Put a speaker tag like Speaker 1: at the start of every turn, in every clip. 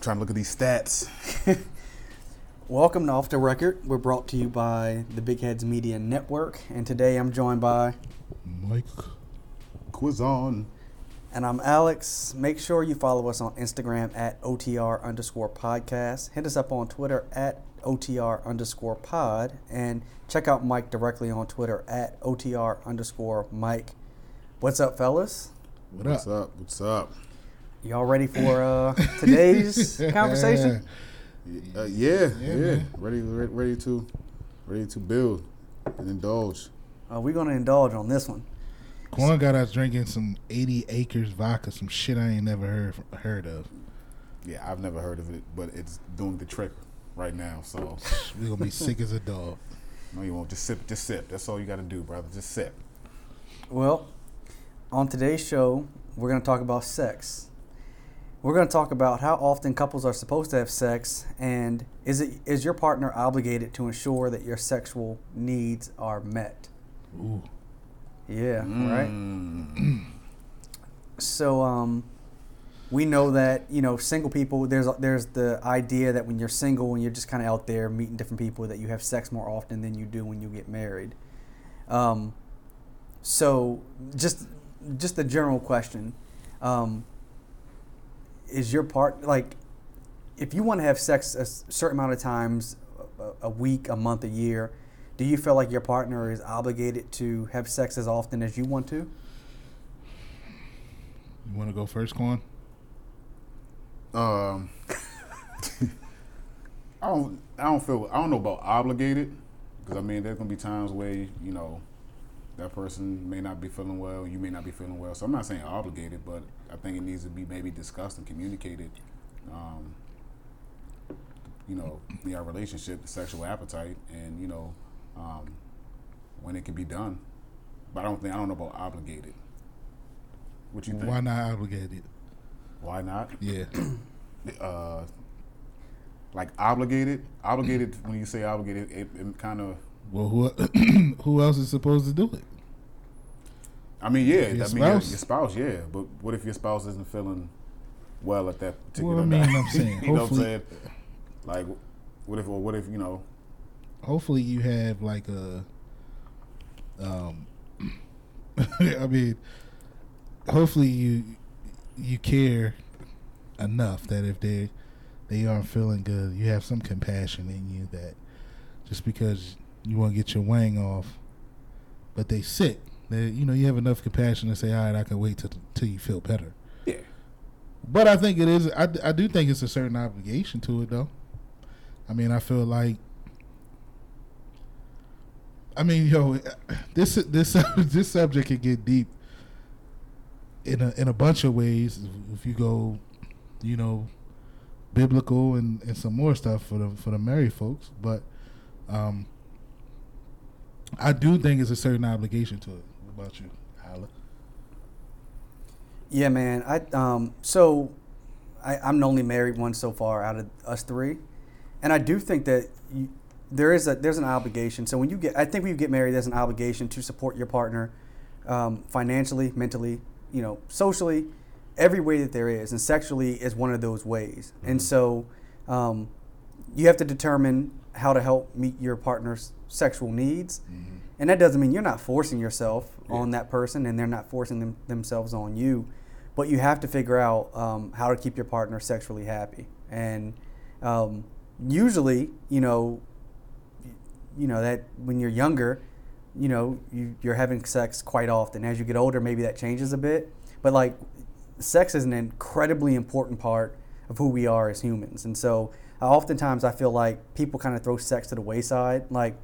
Speaker 1: trying to look at these stats.
Speaker 2: Welcome to Off the Record. We're brought to you by the Big Heads Media Network, and today I'm joined by,
Speaker 3: Mike.
Speaker 1: Quizon.
Speaker 2: and I'm Alex. Make sure you follow us on Instagram at OTR underscore podcast. Hit us up on Twitter at OTR underscore pod, and check out Mike directly on Twitter at OTR underscore Mike. What's up, fellas?
Speaker 3: What
Speaker 1: What's
Speaker 3: up?
Speaker 1: up? What's up?
Speaker 2: Y'all ready for uh, today's conversation?
Speaker 1: Uh, yeah, yeah,
Speaker 3: man.
Speaker 1: Ready, ready, ready to, ready to build and indulge.
Speaker 2: Uh, we're gonna indulge on this one.
Speaker 3: Quan got us drinking some 80 acres vodka, some shit I ain't never heard heard of.
Speaker 1: Yeah, I've never heard of it, but it's doing the trick right now. So
Speaker 3: We gonna be sick as a dog.
Speaker 1: no, you won't. Just sip, just sip. That's all you got to do, brother. Just sip.
Speaker 2: Well, on today's show, we're going to talk about sex. We're going to talk about how often couples are supposed to have sex and is it is your partner obligated to ensure that your sexual needs are met?
Speaker 3: Ooh.
Speaker 2: Yeah, right?
Speaker 1: Mm.
Speaker 2: So um we know that, you know, single people there's there's the idea that when you're single and you're just kind of out there meeting different people that you have sex more often than you do when you get married. Um so just just the general question um is your part like if you want to have sex a certain amount of times a, a week, a month, a year, do you feel like your partner is obligated to have sex as often as you want to?
Speaker 3: You want to go first, Quan?
Speaker 1: Um, I don't. I don't feel. I don't know about obligated, because I mean, there's gonna be times where you know that person may not be feeling well, you may not be feeling well. So I'm not saying obligated, but I think it needs to be maybe discussed and communicated. Um, you know, the our relationship, the sexual appetite, and you know, um, when it can be done. But I don't think I don't know about obligated. What you think?
Speaker 3: Why not obligated?
Speaker 1: Why not?
Speaker 3: Yeah.
Speaker 1: uh, like obligated. Obligated. When you say obligated, it, it kind of.
Speaker 3: Well, who who else is supposed to do it?
Speaker 1: I mean, yeah.
Speaker 3: Your
Speaker 1: I mean, your,
Speaker 3: spouse?
Speaker 1: your spouse, yeah. But what if your spouse isn't feeling well at that particular
Speaker 3: Well, I mean,
Speaker 1: time?
Speaker 3: I'm saying,
Speaker 1: you know what I'm saying? Like, what if? Or what if you know?
Speaker 3: Hopefully, you have like a. Um, I mean, hopefully you you care enough that if they they aren't feeling good, you have some compassion in you that just because you want to get your wang off, but they sick, that you know you have enough compassion to say, all right, I can wait till till you feel better.
Speaker 1: Yeah.
Speaker 3: But I think it is. I, I do think it's a certain obligation to it, though. I mean, I feel like. I mean, yo, this this this subject can get deep in a in a bunch of ways. If you go, you know, biblical and, and some more stuff for the for the married folks, but um, I do think it's a certain obligation to it. What about you, Hala?
Speaker 2: Yeah, man. I um so I, I'm the only married one so far out of us three, and I do think that you, there is a there's an obligation. So when you get, I think when you get married, there's an obligation to support your partner um, financially, mentally, you know, socially, every way that there is, and sexually is one of those ways. And so um, you have to determine how to help meet your partner's sexual needs. And that doesn't mean you're not forcing yourself on that person and they're not forcing them, themselves on you. But you have to figure out um, how to keep your partner sexually happy. And um, usually, you know, you know that when you're younger, you know, you, you're having sex quite often. As you get older, maybe that changes a bit. But like, sex is an incredibly important part of who we are as humans. And so, uh, oftentimes, I feel like people kind of throw sex to the wayside. Like,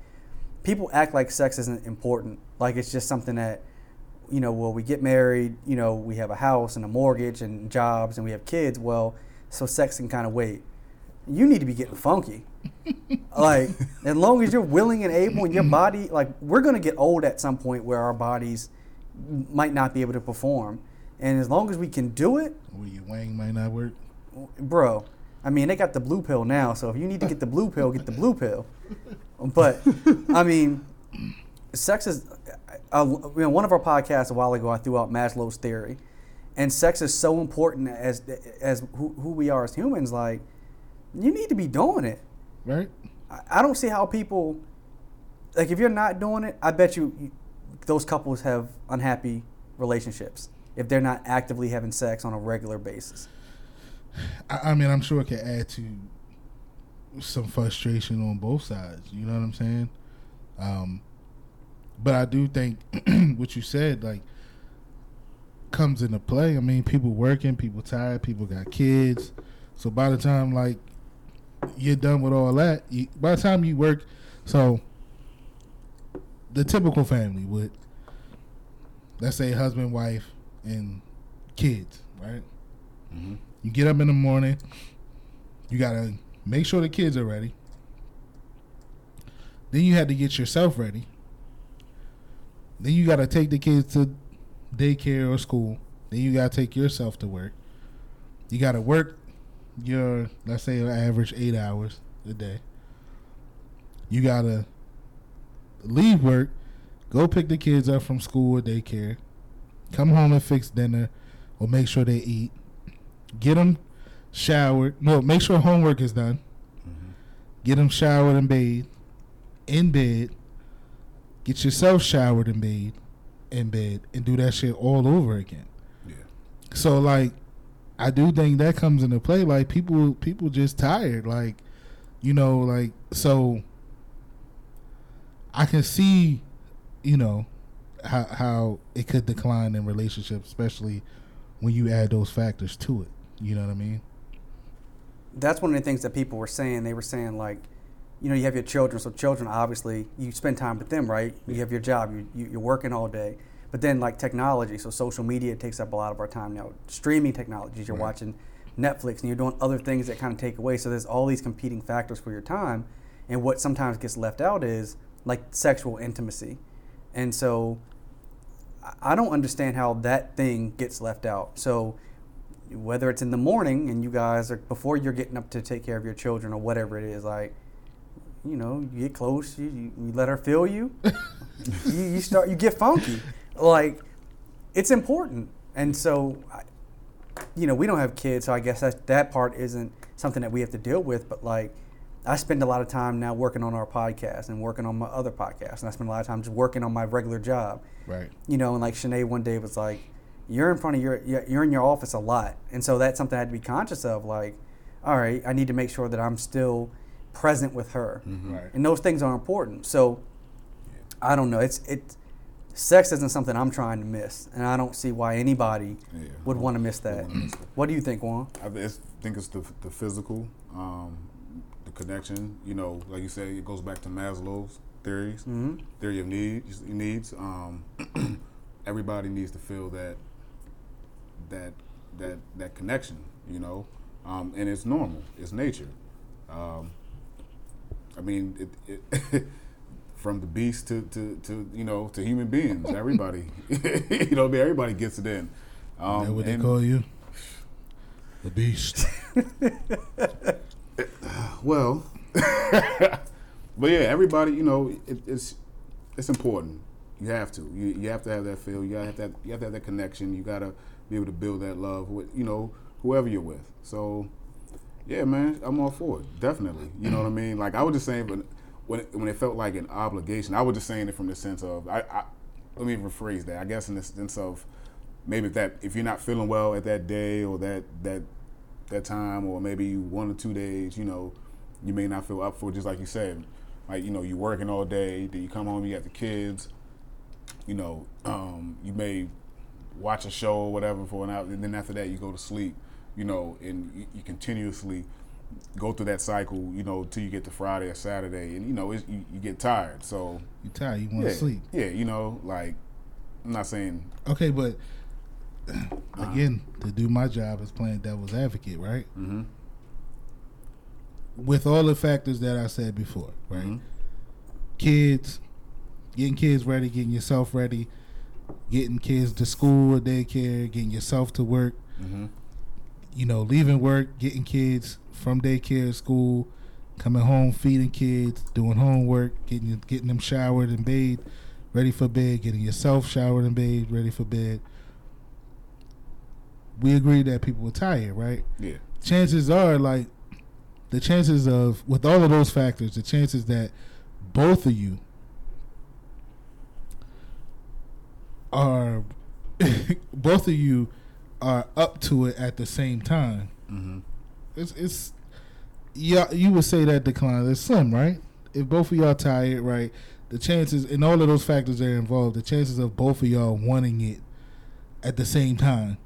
Speaker 2: people act like sex isn't important. Like it's just something that, you know, well, we get married, you know, we have a house and a mortgage and jobs and we have kids. Well, so sex can kind of wait. You need to be getting funky. like, as long as you're willing and able and your body, like, we're going to get old at some point where our bodies might not be able to perform. And as long as we can do it,
Speaker 3: Where your wang might not work.
Speaker 2: bro. I mean, they got the blue pill now, so if you need to get the blue pill, get the blue pill. But I mean, sex is. Uh, you know, one of our podcasts a while ago, I threw out Maslow's theory, and sex is so important as as who, who we are as humans. Like, you need to be doing it.
Speaker 3: Right.
Speaker 2: I, I don't see how people like if you're not doing it. I bet you, you those couples have unhappy relationships if they're not actively having sex on a regular basis.
Speaker 3: I, I mean, I'm sure it can add to some frustration on both sides. You know what I'm saying? Um, but I do think what you said, like, comes into play. I mean, people working, people tired, people got kids. So by the time like you're done with all that, you, by the time you work, so the typical family would, let's say, husband, wife, and kids, right?
Speaker 1: Mm-hmm.
Speaker 3: You get up in the morning. You gotta make sure the kids are ready. Then you had to get yourself ready. Then you gotta take the kids to daycare or school. Then you gotta take yourself to work. You gotta work your let's say an average eight hours a day. You gotta leave work, go pick the kids up from school or daycare, come home and fix dinner, or make sure they eat. Get them showered. No, make sure homework is done.
Speaker 1: Mm-hmm.
Speaker 3: Get them showered and bathed in bed. Get yourself showered and bathed in bed, and do that shit all over again.
Speaker 1: Yeah.
Speaker 3: So like, I do think that comes into play. Like people, people just tired. Like, you know, like so. I can see, you know, how how it could decline in relationships, especially when you add those factors to it. You know what I mean?
Speaker 2: That's one of the things that people were saying. They were saying like, you know, you have your children, so children obviously you spend time with them, right? You have your job, you, you you're working all day, but then like technology, so social media takes up a lot of our time now. Streaming technologies, you're
Speaker 3: Right.
Speaker 2: watching Netflix and you're doing other things that kind of take away. So there's all these competing factors for your time, and what sometimes gets left out is like sexual intimacy, and so I- I don't understand how that thing gets left out. So whether it's in the morning and you guys are before you're getting up to take care of your children or whatever it is, like you know, you get close, you, you, you let her feel you, you, you start, you get funky, like it's important. And so, I, you know, we don't have kids, so I guess that that part isn't something that we have to deal with. But like, I spend a lot of time now working on our podcast and working on my other podcast, and I spend a lot of time just working on my regular job
Speaker 3: Right.
Speaker 2: you know, and like Shanae one day was like, "You're in front of your, you're you're in your office a lot," and so that's something I had to be conscious of. Like, all right, I need to make sure that I'm still present with her,
Speaker 3: Right.
Speaker 2: and those things are important. So, I don't know. It's it, sex isn't something I'm trying to miss, and I don't see why anybody
Speaker 1: Yeah.
Speaker 2: would want to miss that.
Speaker 1: wanna miss it.
Speaker 2: What do you think, Quan?
Speaker 1: I thi- it's- think it's the the physical, um, the connection. You know, like you said, it goes back to Maslow's theories,
Speaker 2: Mhm.
Speaker 1: theory of needs. Needs. Um, everybody needs to feel that that that that connection. You know, um, and it's normal. It's nature. Um, I mean, it, it from the beast to, to, to you know to human beings. Everybody, you know, everybody gets it in. Um,
Speaker 3: that what they call you? The beast.
Speaker 1: Well, but yeah, everybody, you know, it, it's it's important. You have to. You, you have to have that feel. You gotta have that. You have to have that connection. You gotta be able to build that love with you know whoever you're with. So, yeah, man, I'm all for it. Definitely. You know what I mean? Like I was just saying, but when it, when it felt like an obligation, I was just saying it from the sense of I. I let me rephrase that. I guess in the sense of maybe if that if you're not feeling well at that day or that that that time or maybe one or two days, you know, you may not feel up for it, just like you said. Like, you know, you're working all day, then you come home, you got the kids, you know, um, you may watch a show or whatever for an hour, and then after that you go to sleep, you know, and you, you continuously go through that cycle, you know, till you get to Friday or Saturday, and you know, it's, you, you get tired. So
Speaker 3: You tired? You want
Speaker 1: yeah,
Speaker 3: to sleep?
Speaker 1: yeah, you know, like I'm not saying
Speaker 3: Okay, but again, to do my job as playing devil's advocate, right?
Speaker 1: mm-hmm,
Speaker 3: With all the factors that I said before, right?
Speaker 1: Mhm.
Speaker 3: Kids, getting kids ready, getting yourself ready, getting kids to school or daycare, getting yourself to work.
Speaker 1: mm-hmm,
Speaker 3: You know, leaving work, getting kids from daycare, school, coming home, feeding kids, doing homework, getting getting them showered and bathed, ready for bed, getting yourself showered and bathed, ready for bed. we agree that people are tired, right?
Speaker 1: Yeah.
Speaker 3: Chances are, like, the chances of with all of those factors, the chances that both of you are both of you are up to it at the same time.
Speaker 1: Mm-hmm.
Speaker 3: It's it's yeah. You would say that decline is slim, right? If both of y'all tired, right, the chances and all of those factors that are involved, the chances of both of y'all wanting it at the same time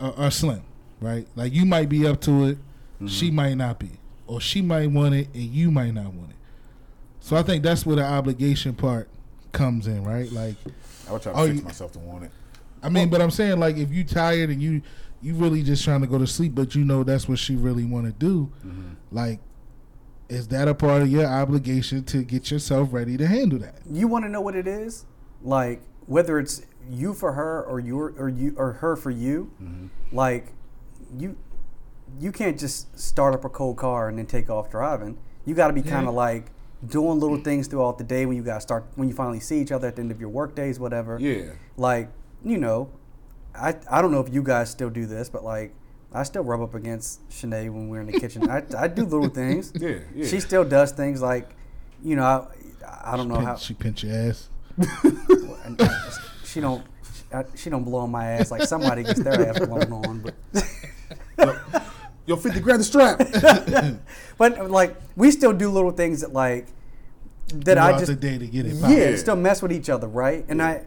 Speaker 3: are, are slim, right? Like you might be up to it, she might not be, or she might want it and you might not want it. So I think that's where the obligation part comes in, right? Like
Speaker 1: I would try to
Speaker 3: Oh,
Speaker 1: fix
Speaker 3: you-
Speaker 1: myself to want it.
Speaker 3: I mean, but I'm saying like if you tired and you you really just trying to go to sleep, but you know that's what she really want to do,
Speaker 1: Mm-hmm.
Speaker 3: like is that a part of your obligation to get yourself ready to handle that?
Speaker 2: You want to know what it is? Like whether it's you for her or your or you or her for you.
Speaker 1: Mm-hmm.
Speaker 2: Like you you can't just start up a cold car and then take off driving. You got to be kind
Speaker 3: Yeah.
Speaker 2: of like doing little mm. things throughout the day when you guys start when you finally see each other at the end of your work days, whatever.
Speaker 1: Yeah.
Speaker 2: Like you know, I I don't know if you guys still do this, but like. I still rub up against Shanae when we're in the kitchen. I, I do little things.
Speaker 1: Yeah, yeah.
Speaker 2: She still does things like, you know, I, I don't know
Speaker 3: Pinch-
Speaker 2: how
Speaker 3: she pinch your ass.
Speaker 2: she don't she don't blow on my ass like somebody gets their ass blown on but
Speaker 1: Yo, 50, grab the strap.
Speaker 2: but like we still do little things that like that
Speaker 3: Throughout
Speaker 2: I just
Speaker 3: the day to get it.
Speaker 2: yeah,
Speaker 3: popped.
Speaker 1: Yeah.
Speaker 2: still mess with each other right and I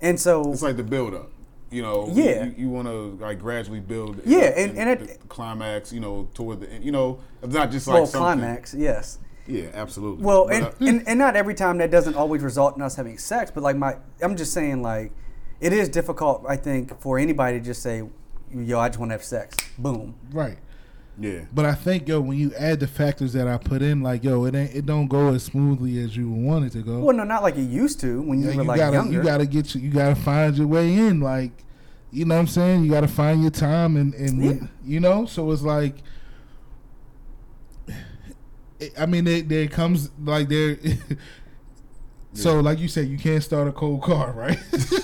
Speaker 2: and so
Speaker 1: it's like the build up. You know,
Speaker 2: Yeah.
Speaker 1: you, you want to like gradually build.
Speaker 2: Yeah,
Speaker 1: up
Speaker 2: and- and it-
Speaker 1: the climax. You know, toward the end. You know, it's not just like
Speaker 2: well
Speaker 1: something.
Speaker 2: climax yes
Speaker 1: Yeah, absolutely.
Speaker 2: well
Speaker 1: But,
Speaker 2: and,
Speaker 1: uh,
Speaker 2: and and not every time that doesn't always result in us having sex but like my I'm just saying like it is difficult I think for anybody to just say yo I just want to have sex boom
Speaker 3: Right.
Speaker 1: Yeah,
Speaker 3: But I think yo, when you add the factors that I put in, like yo, it ain't it don't go as smoothly as you want it to go.
Speaker 2: well no not like it used to when you
Speaker 3: Yeah,
Speaker 2: were
Speaker 3: you
Speaker 2: like
Speaker 3: gotta
Speaker 2: younger.
Speaker 3: you gotta get you you gotta find your way in like you know what I'm saying? You gotta find your time and and when- you know? So it's like it- I mean there there comes like there so like you said you can't start a cold car right?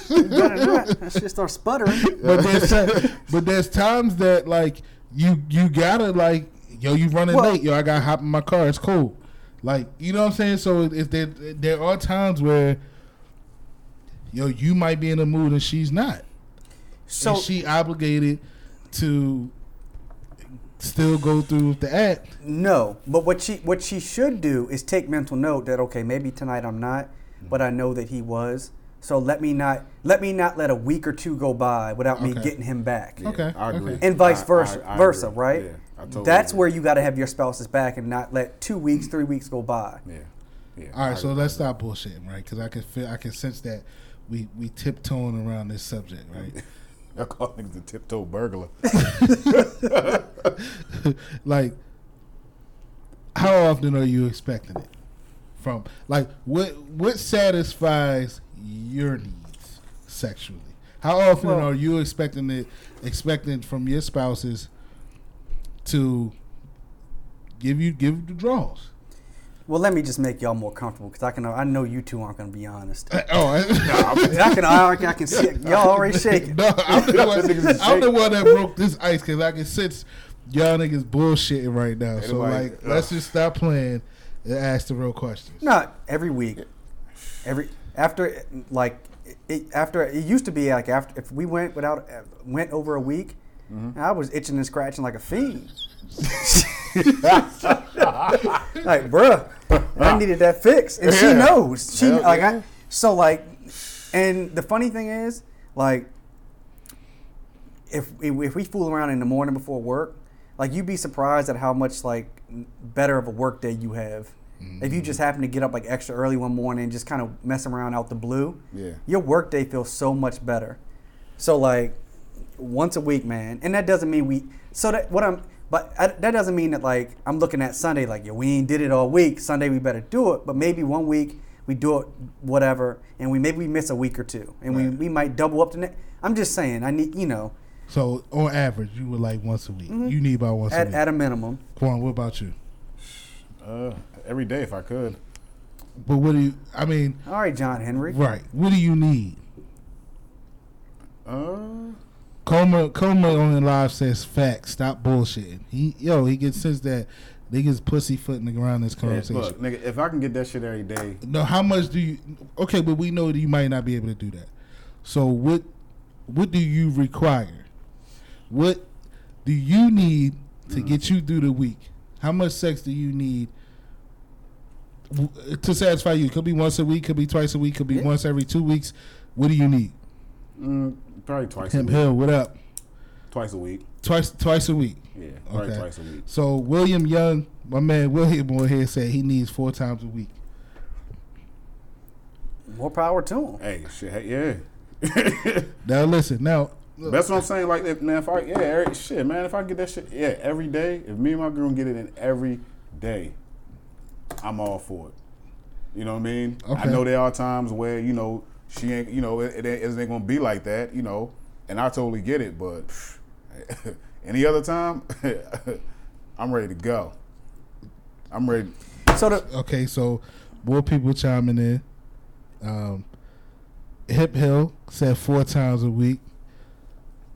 Speaker 2: Better not. That shit start sputtering.
Speaker 3: But there's but there's times that like you you gotta like yo you running
Speaker 2: Well-
Speaker 3: late. Yo I gotta hop in my car. It's cool. like you know what I'm saying? So if there there are times where yo you might be in a mood and she's not.
Speaker 2: So
Speaker 3: and she obligated to still go through with the act.
Speaker 2: No, but what she what she should do is take mental note that okay, maybe tonight I'm not, but I know that he was. So let me not let me not let a week or two go by without me getting him back.
Speaker 1: yeah,
Speaker 3: Okay,
Speaker 1: I agree.
Speaker 2: And vice
Speaker 1: I-
Speaker 2: versa,
Speaker 1: I- I
Speaker 2: versa,
Speaker 1: agree.
Speaker 2: right?
Speaker 1: Yeah, I totally
Speaker 2: That's
Speaker 1: agree.
Speaker 2: where you got to have your spouse's back and not let two weeks, three weeks go by.
Speaker 1: Yeah, yeah.
Speaker 3: all
Speaker 1: I
Speaker 3: right so
Speaker 1: agree.
Speaker 3: let's stop bullshitting right because I can feel I can sense that we we tiptoeing around this subject right
Speaker 1: I call niggas the tiptoe burglar.
Speaker 3: like how often are you expecting it from like what what satisfies your needs sexually how often
Speaker 2: Well-
Speaker 3: are you expecting it expecting from your spouses to give you give the draws
Speaker 2: Well, let me just make y'all more comfortable because I can I know you two aren't going to be honest.
Speaker 3: Uh, oh I,
Speaker 2: I can I, I can see it. y'all already shaking.
Speaker 3: no I'm the, one, I'm the one that broke this ice because I can sense y'all niggas bullshitting right now so
Speaker 1: Anybody-
Speaker 3: like uh, let's just stop playing and ask the real questions
Speaker 2: Not every week. Every after like it, after it used to be like after if we went without went over a week,
Speaker 3: Mm-hmm.
Speaker 2: I was itching and scratching like a fiend. like, bruh, I needed that fix, and she knows. She
Speaker 1: Hell
Speaker 2: like
Speaker 1: yeah.
Speaker 2: I so like, and the funny thing is like. If, if we fool around in the morning before work, like you'd be surprised at how much like better of a work day you have. If you just mm-hmm. happen to get up like extra early one morning and just kind of mess around out the blue,
Speaker 1: Yeah.
Speaker 2: your work day feels so much better. So like once a week, man, and that doesn't mean we. So that what I'm, but I, that doesn't mean that like I'm looking at Sunday like yeah we ain't did it all week. Sunday we better do it, but maybe one week we do it whatever, and we maybe we miss a week or two, and we,
Speaker 3: Right.
Speaker 2: we might double up the next. I'm just saying I need you know
Speaker 3: So on average, you would like once a week. Mm-hmm. You need about once a
Speaker 2: at,
Speaker 3: week.
Speaker 2: at a minimum.
Speaker 3: Quan, what about you?
Speaker 1: Uh, every day if I could.
Speaker 3: But what do you? I mean,
Speaker 2: All right, John Henry.
Speaker 3: right? What do you need?
Speaker 1: Uh,
Speaker 3: Coma Coma on the live says facts. Stop bullshitting. He yo he gets sense that niggas pussyfooting around this
Speaker 1: Yeah,
Speaker 3: conversation.
Speaker 1: look, nigga, if I can get that shit every day,
Speaker 3: No, how much do you? Okay, but we know that you might not be able to do that. So what? What do you require? What do you need to get you through the week? How much sex do you need to satisfy you? Could be once a week, could be twice a week, could be
Speaker 2: Yeah.
Speaker 3: once every two weeks. What do you need?
Speaker 1: mm, probably twice a
Speaker 3: Him
Speaker 1: week.
Speaker 3: Hill, what up?
Speaker 1: Twice a week.
Speaker 3: Twice, twice a week.
Speaker 1: Yeah, probably
Speaker 3: Okay.
Speaker 1: twice a week.
Speaker 3: So William Young, my man William on here said he needs four times a week.
Speaker 2: More power to him.
Speaker 1: Hey, shit, hey, yeah.
Speaker 3: Now listen, now
Speaker 1: That's what I'm saying. Like, if, man, if I yeah, every, shit, man, if I get that shit, yeah, every day. If me and my girl get it in every day, I'm all for it. You know what I mean?
Speaker 3: Okay.
Speaker 1: I know there are times where you know she ain't, you know, it, it isn't gonna be like that, you know, and I totally get it. But any other time, I'm ready to go. I'm ready.
Speaker 2: So the
Speaker 3: Okay, so more people chiming in. Um, Hip Hill said four times a week.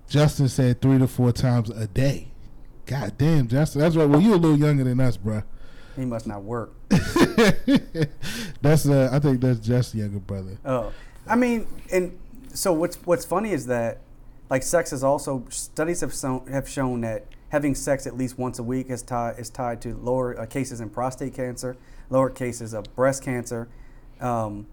Speaker 3: Justin said three to four times a day. God damn, Justin. That's right. Well, you're a little younger than us, bruh.
Speaker 2: he must not work.
Speaker 3: that's uh, I think that's Justin's younger brother.
Speaker 2: Oh, I mean, and so what's what's funny is that like sex is also studies have shown have shown that having sex at least once a week is tied is tied to lower uh, cases in prostate cancer, lower cases of breast cancer, um,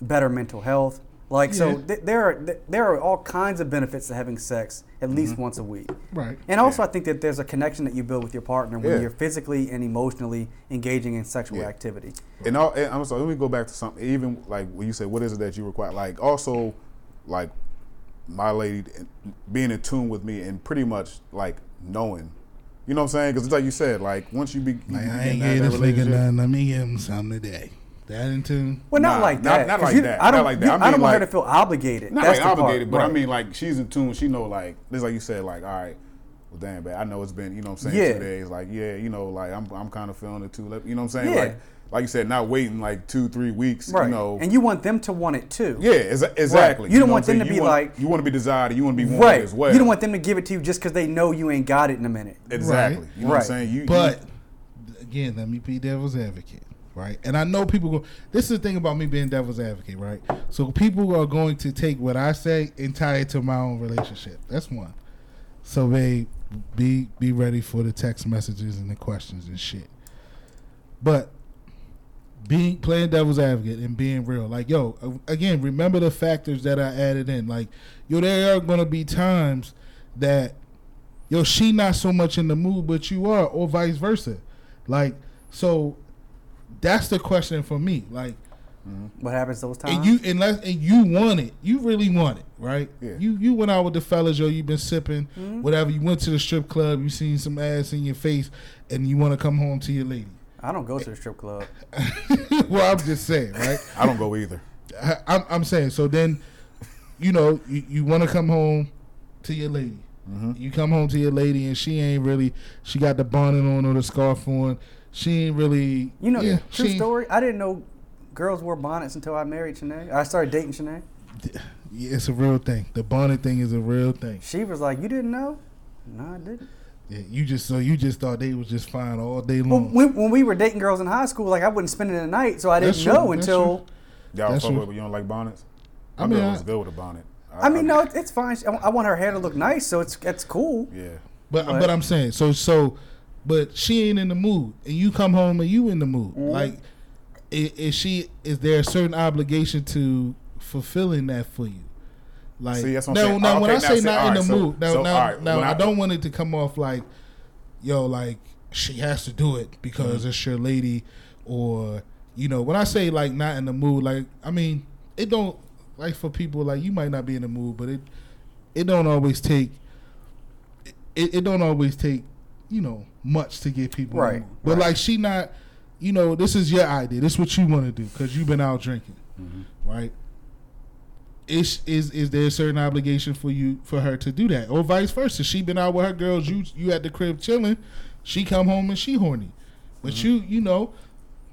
Speaker 2: better mental health. Like so, th- there are th- there are all kinds of benefits to having sex at least mm-hmm. once a week.
Speaker 3: Right.
Speaker 2: And also, I think that there's a connection that you build with your partner when
Speaker 1: Yeah.
Speaker 2: you're physically and emotionally engaging in sexual
Speaker 1: Yeah.
Speaker 2: activity.
Speaker 1: And, all, and I'm sorry, let me go back to something. Even like when you say, what is it that you require? Like also, like my lady eh, being in tune with me and pretty much like knowing. You know what I'm saying? Because it's like you said, like once you be, you
Speaker 3: Like, I
Speaker 1: begin
Speaker 3: ain't
Speaker 1: to that
Speaker 3: this nigga
Speaker 1: relationship-
Speaker 3: nothing. Let me give him something today. That in tune.
Speaker 2: Well, not
Speaker 1: Nah,
Speaker 2: like
Speaker 1: not-
Speaker 2: that.
Speaker 1: like
Speaker 2: you-
Speaker 1: that,
Speaker 2: I
Speaker 1: not
Speaker 2: don't.
Speaker 1: like that.
Speaker 2: you-
Speaker 1: I
Speaker 2: I, don't
Speaker 1: mean,
Speaker 2: want her to feel obligated.
Speaker 1: Not
Speaker 2: That's
Speaker 1: like
Speaker 2: the part,
Speaker 1: obligated, but I mean like she's in tune. She know like this like you said like all right. Well, damn, man, I know it's been you know what I'm saying
Speaker 2: Yeah.
Speaker 1: two days. Like yeah, you know like I'm I'm kind of feeling it too. You know what I'm saying?
Speaker 2: Yeah.
Speaker 1: Like like you said, not waiting like two three weeks.
Speaker 2: right.
Speaker 1: You know.
Speaker 2: and you want them to want it too.
Speaker 1: yeah, exa- exactly.
Speaker 2: You don't
Speaker 1: know
Speaker 2: want them to
Speaker 1: saying?
Speaker 2: be
Speaker 1: You want-
Speaker 2: like-
Speaker 1: you want to be desired. You want to be wanted
Speaker 2: Right.
Speaker 1: as well.
Speaker 2: You don't want them to give it to you just because they know you ain't got it in a minute.
Speaker 1: exactly.
Speaker 3: Right.
Speaker 1: You know what I'm saying? You,
Speaker 3: But again, let me be devil's advocate, right? And I know people go. This is the thing about me being devil's advocate, right? So people are going to take what I say and tie it to my own relationship. That's one. So they be be ready for the text messages and the questions and shit. But being playing devil's advocate and being real, like yo, again, remember the factors that I added in. Like yo, there are gonna be times that yo, she not so much in the mood, but you are, or vice versa. Like, so that's the question for me. Like,
Speaker 2: What happens those times?
Speaker 3: and you unless and you want it, you really want it, right?
Speaker 1: Yeah.
Speaker 3: You you went out with the fellas, yo, you been sipping,
Speaker 2: Mm-hmm.
Speaker 3: whatever. You went to the strip club, you seen some ass in your face, and you want to come home to your lady.
Speaker 2: I don't go to the strip club.
Speaker 3: well, I'm just saying, right?
Speaker 1: I don't go either.
Speaker 3: I, I'm, I'm saying. So then, you know, you, you want to come home to your lady.
Speaker 1: Mm-hmm.
Speaker 3: You come home to your lady, and she ain't really. She got the bonnet on or the scarf on. She ain't really.
Speaker 2: You know,
Speaker 3: yeah,
Speaker 2: true
Speaker 3: she-
Speaker 2: story. I didn't know girls wore bonnets until I married Shanae. I started dating Shanae.
Speaker 3: Yeah, it's a real thing. The bonnet thing is a real thing.
Speaker 2: She was like, "You didn't know?" No, I didn't.
Speaker 3: Yeah, you just so you just thought they was just fine all day long.
Speaker 2: when, when we were dating girls in high school, like I wouldn't spend it the night, so I didn't
Speaker 3: That's true,
Speaker 2: know
Speaker 3: that's
Speaker 2: until.
Speaker 1: Y'all
Speaker 3: That's
Speaker 1: fuck
Speaker 3: true.
Speaker 1: with, you don't like bonnets?
Speaker 3: I
Speaker 1: My
Speaker 3: mean,
Speaker 1: girl
Speaker 3: I-
Speaker 1: was good with a bonnet.
Speaker 2: I mean, no, it's, it's fine. I, I want her hair to look nice, so it's it's cool.
Speaker 1: Yeah.
Speaker 3: But
Speaker 2: But-
Speaker 3: but I'm saying so so, but she ain't in the mood, and you come home and you in the mood.
Speaker 2: Mm-hmm.
Speaker 3: Like, is, is she? Is there a certain obligation to fulfilling that for you? Like
Speaker 1: See, that's what
Speaker 3: now, now
Speaker 1: Oh,
Speaker 3: when I say not in
Speaker 1: alright,
Speaker 3: the
Speaker 1: so-
Speaker 3: mood, now
Speaker 1: so,
Speaker 3: now,
Speaker 1: alright,
Speaker 3: now I,
Speaker 1: I-
Speaker 3: don't want it to come off like, yo, like she has to do it because
Speaker 1: Mm-hmm.
Speaker 3: it's your lady, or you know, when I say like not in the mood, like I mean it don't like for people like you might not be in the mood, but it it don't always take it, it don't always take you know much to get people
Speaker 2: Right,
Speaker 3: mood. But
Speaker 2: right.
Speaker 3: like she not, you know, this is your idea. This is what you want to do because you've been out drinking, right? Is is is there a certain obligation for you for her to do that, or vice versa? She been out with her girls. You you at the crib chilling. She come home and she horny, but
Speaker 1: Mm-hmm.
Speaker 3: you you know.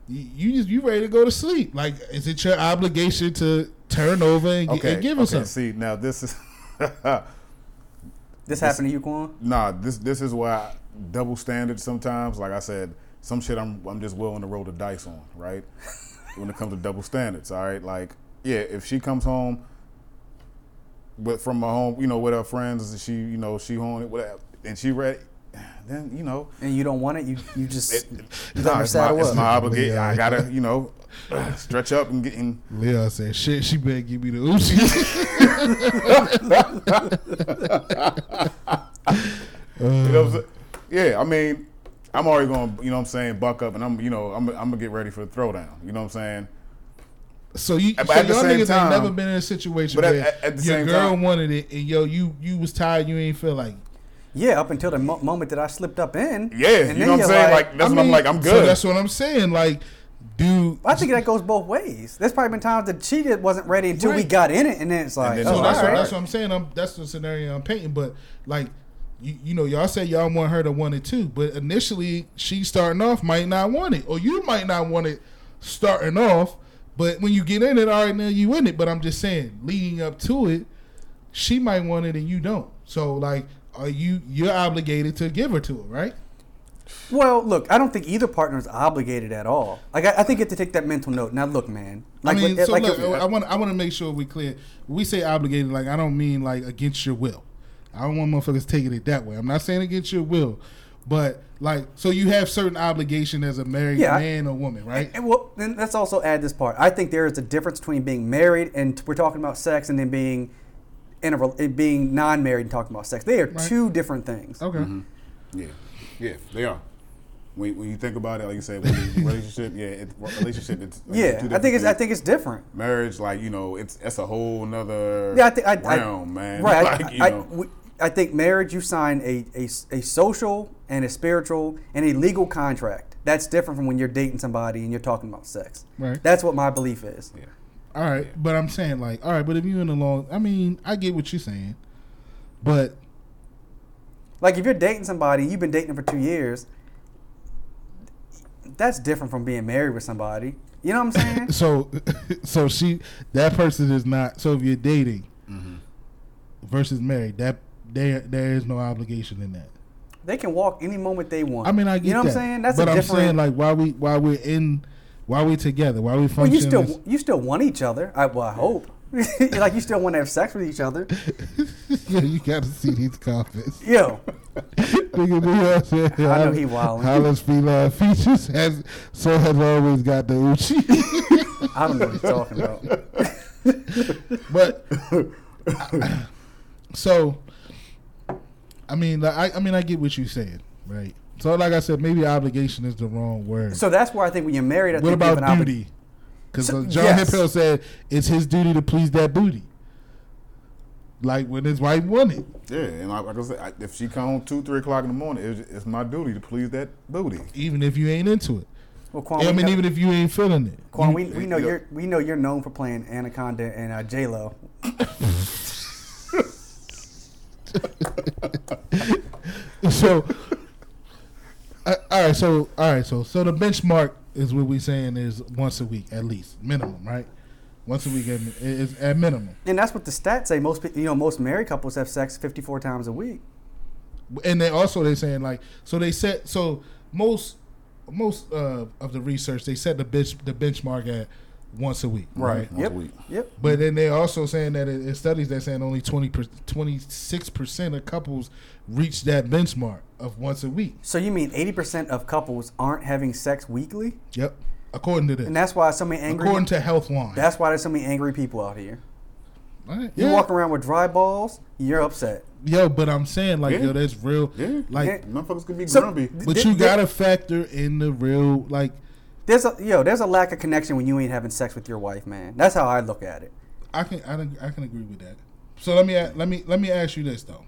Speaker 3: You you just you ready to go to sleep? Like, is it your obligation to turn over and, gi-
Speaker 1: Okay.
Speaker 3: and give her
Speaker 1: okay.
Speaker 3: something?
Speaker 1: See, now this is
Speaker 2: This happened to you, Quan?
Speaker 1: Nah, this this is why I, double standards sometimes. Like I said, some shit I'm I'm just willing to roll the dice on, right? when it comes to double standards, all right. Like, yeah, if she comes home with from her home, you know, with her friends, and she, you know, she home, whatever, and she ready, then you know,
Speaker 2: And you don't want it. You you just
Speaker 1: it,
Speaker 2: you
Speaker 1: nah,
Speaker 2: never
Speaker 1: it's, my,
Speaker 2: saddle
Speaker 1: it's
Speaker 2: up.
Speaker 1: my obligation.
Speaker 3: Yeah.
Speaker 1: I gotta, you know, stretch up and get in.
Speaker 3: Leon said, "Shit, she better give me the Uzi."
Speaker 1: You know what I'm saying? Yeah, I mean, I'm already going, to you know what I'm saying, buck up, and I'm, you know, I'm, I'm gonna get ready for the throwdown. You know what I'm saying?
Speaker 3: So you,
Speaker 1: But
Speaker 3: so
Speaker 1: at the
Speaker 3: y'all
Speaker 1: same
Speaker 3: niggas
Speaker 1: time-
Speaker 3: ain't never been in a situation
Speaker 1: But at-
Speaker 3: where
Speaker 1: at- at the
Speaker 3: your
Speaker 1: same
Speaker 3: girl
Speaker 1: time-
Speaker 3: wanted it, and yo, you you was tired, you ain't feel like.
Speaker 2: Yeah, up until the mo- moment that I slipped up in.
Speaker 1: Yeah,
Speaker 2: and
Speaker 1: you know what I'm saying? Like, that's
Speaker 3: I
Speaker 1: what I'm like. I'm
Speaker 3: So
Speaker 1: good.
Speaker 3: that's what I'm saying. Like, dude.
Speaker 2: I think that goes both ways. There's probably been times that she just wasn't ready until we got in it, and then it's like,
Speaker 1: then
Speaker 2: oh,
Speaker 3: So that's,
Speaker 2: all
Speaker 3: what, that's what I'm saying. I'm, that's the scenario I'm painting. But like, you, you know, y'all say y'all want her to want it too. But initially, she starting off might not want it, or you might not want it starting off. But when you get in it, all right, now you in it. But I'm just saying, leading up to it, she might want it and you don't. So like, are you you're obligated to give her to her, right?
Speaker 2: Well, look, I don't think either partner is obligated at all. Like, I, I think you have to take that mental note. Now, look, man. Like,
Speaker 3: I mean,
Speaker 2: like-
Speaker 3: so
Speaker 2: like
Speaker 3: look,
Speaker 2: if-
Speaker 3: I want I want to make sure we clear. When we say obligated, like I don't mean like against your will. I don't want motherfuckers taking it that way. I'm not saying against your will, but like so you have certain obligation as a married
Speaker 2: Yeah, I-
Speaker 3: man or woman, right?
Speaker 2: And well, then let's also add this part. I think there is a difference between being married and we're talking about sex, and then being in a being non-married and talking about sex. They are
Speaker 3: Right.
Speaker 2: two different things.
Speaker 3: Okay. Mm-hmm.
Speaker 1: Yeah, yeah, they are. When, when you think about it, like you said, when relationship, yeah, it, relationship, it's like two
Speaker 2: Yeah, I
Speaker 1: different
Speaker 2: think it's I think it's different.
Speaker 1: marriage, like you know, it's it's a whole nother
Speaker 2: Yeah, I think I, I-
Speaker 1: man.
Speaker 2: Right.
Speaker 1: Like,
Speaker 2: I,
Speaker 1: you
Speaker 2: I,
Speaker 1: know,
Speaker 2: we- I think marriage, you sign a, a, a social and a spiritual and a legal contract. That's different from when you're dating somebody and you're talking about sex.
Speaker 3: Right.
Speaker 2: That's what my belief is.
Speaker 1: yeah.
Speaker 3: All right, but I'm saying like, all right, but if you're in a long, I mean, I get what you're saying, but
Speaker 2: Like if you're dating somebody, you've been dating them for two years. That's different from being married with somebody. You know what I'm saying?
Speaker 3: so so she that person is not. So if you're dating
Speaker 1: Mm-hmm.
Speaker 3: versus married, that there there is no obligation in that.
Speaker 2: they can walk any moment they want.
Speaker 3: I mean, I get
Speaker 2: you know
Speaker 3: that.
Speaker 2: what I'm saying? That's
Speaker 3: but I'm
Speaker 2: different.
Speaker 3: saying like while we while we're in while we're together, while we
Speaker 2: well, you still
Speaker 3: as-
Speaker 2: you still want each other. I well, I hope. like you still want to have sex with each other.
Speaker 3: yeah, you got to see these comments.
Speaker 2: Yo,
Speaker 3: Nigga,
Speaker 2: I know he wildin'.
Speaker 3: Holland's feline features has so has always got the Uchi.
Speaker 2: I don't know what you're talking about.
Speaker 3: but so, I mean, like, I I mean, I get what you're saying, right? So, like I said, maybe obligation is the wrong word.
Speaker 2: So that's where I think when you're married, I
Speaker 3: what
Speaker 2: think you have
Speaker 3: about
Speaker 2: an obli-
Speaker 3: duty? Because
Speaker 2: So-
Speaker 3: John
Speaker 2: yes.
Speaker 3: Hippo said it's his duty to please that booty. Like when his wife wanted.
Speaker 1: Yeah, and like, like I said, I, if she come home two, three o'clock in the morning, it's, it's my duty to please that booty.
Speaker 3: even if you ain't into it.
Speaker 2: Well, Quan,
Speaker 3: I
Speaker 2: we
Speaker 3: mean,
Speaker 2: know,
Speaker 3: even if you ain't feeling it.
Speaker 2: Quan, we, we know
Speaker 1: you-
Speaker 2: you're we know you're known for playing Anaconda and uh, J Lo.
Speaker 3: so, uh, all right. So, all right. So, so the benchmark is what we saying is once a week at least, minimum, right? Once a week at, is at minimum.
Speaker 2: And that's what the stats say. Most you know most married couples have sex 54 times a week.
Speaker 3: and they also they saying like so they set so most most uh, of the research they set the bench the benchmark at once a week right,
Speaker 1: Once
Speaker 2: yep.
Speaker 1: a week.
Speaker 2: Yep.
Speaker 3: but then they're also saying that in in studies they're saying only 20 26 percent of couples reach that benchmark of once a week
Speaker 2: So you mean 80% of couples aren't having sex weekly?
Speaker 3: yep according to this
Speaker 2: And that's why so many angry.
Speaker 3: according to healthline
Speaker 2: that's why there's so many angry people out here.
Speaker 3: All right,
Speaker 2: You
Speaker 3: yeah.
Speaker 2: walk around with dry balls, you're upset.
Speaker 3: yo but i'm saying like
Speaker 1: Yeah.
Speaker 3: yo that's real
Speaker 1: Yeah.
Speaker 3: like
Speaker 2: Yeah.
Speaker 1: Motherfuckers could be
Speaker 2: So-
Speaker 1: grumpy.
Speaker 3: but
Speaker 2: Th-
Speaker 3: you
Speaker 2: th-
Speaker 3: gotta factor in the real like
Speaker 2: There's a yo, there's a lack of connection when you ain't having sex with your wife, man. That's how I look at it.
Speaker 3: i can i, I can agree with that so let me let me let me ask you this though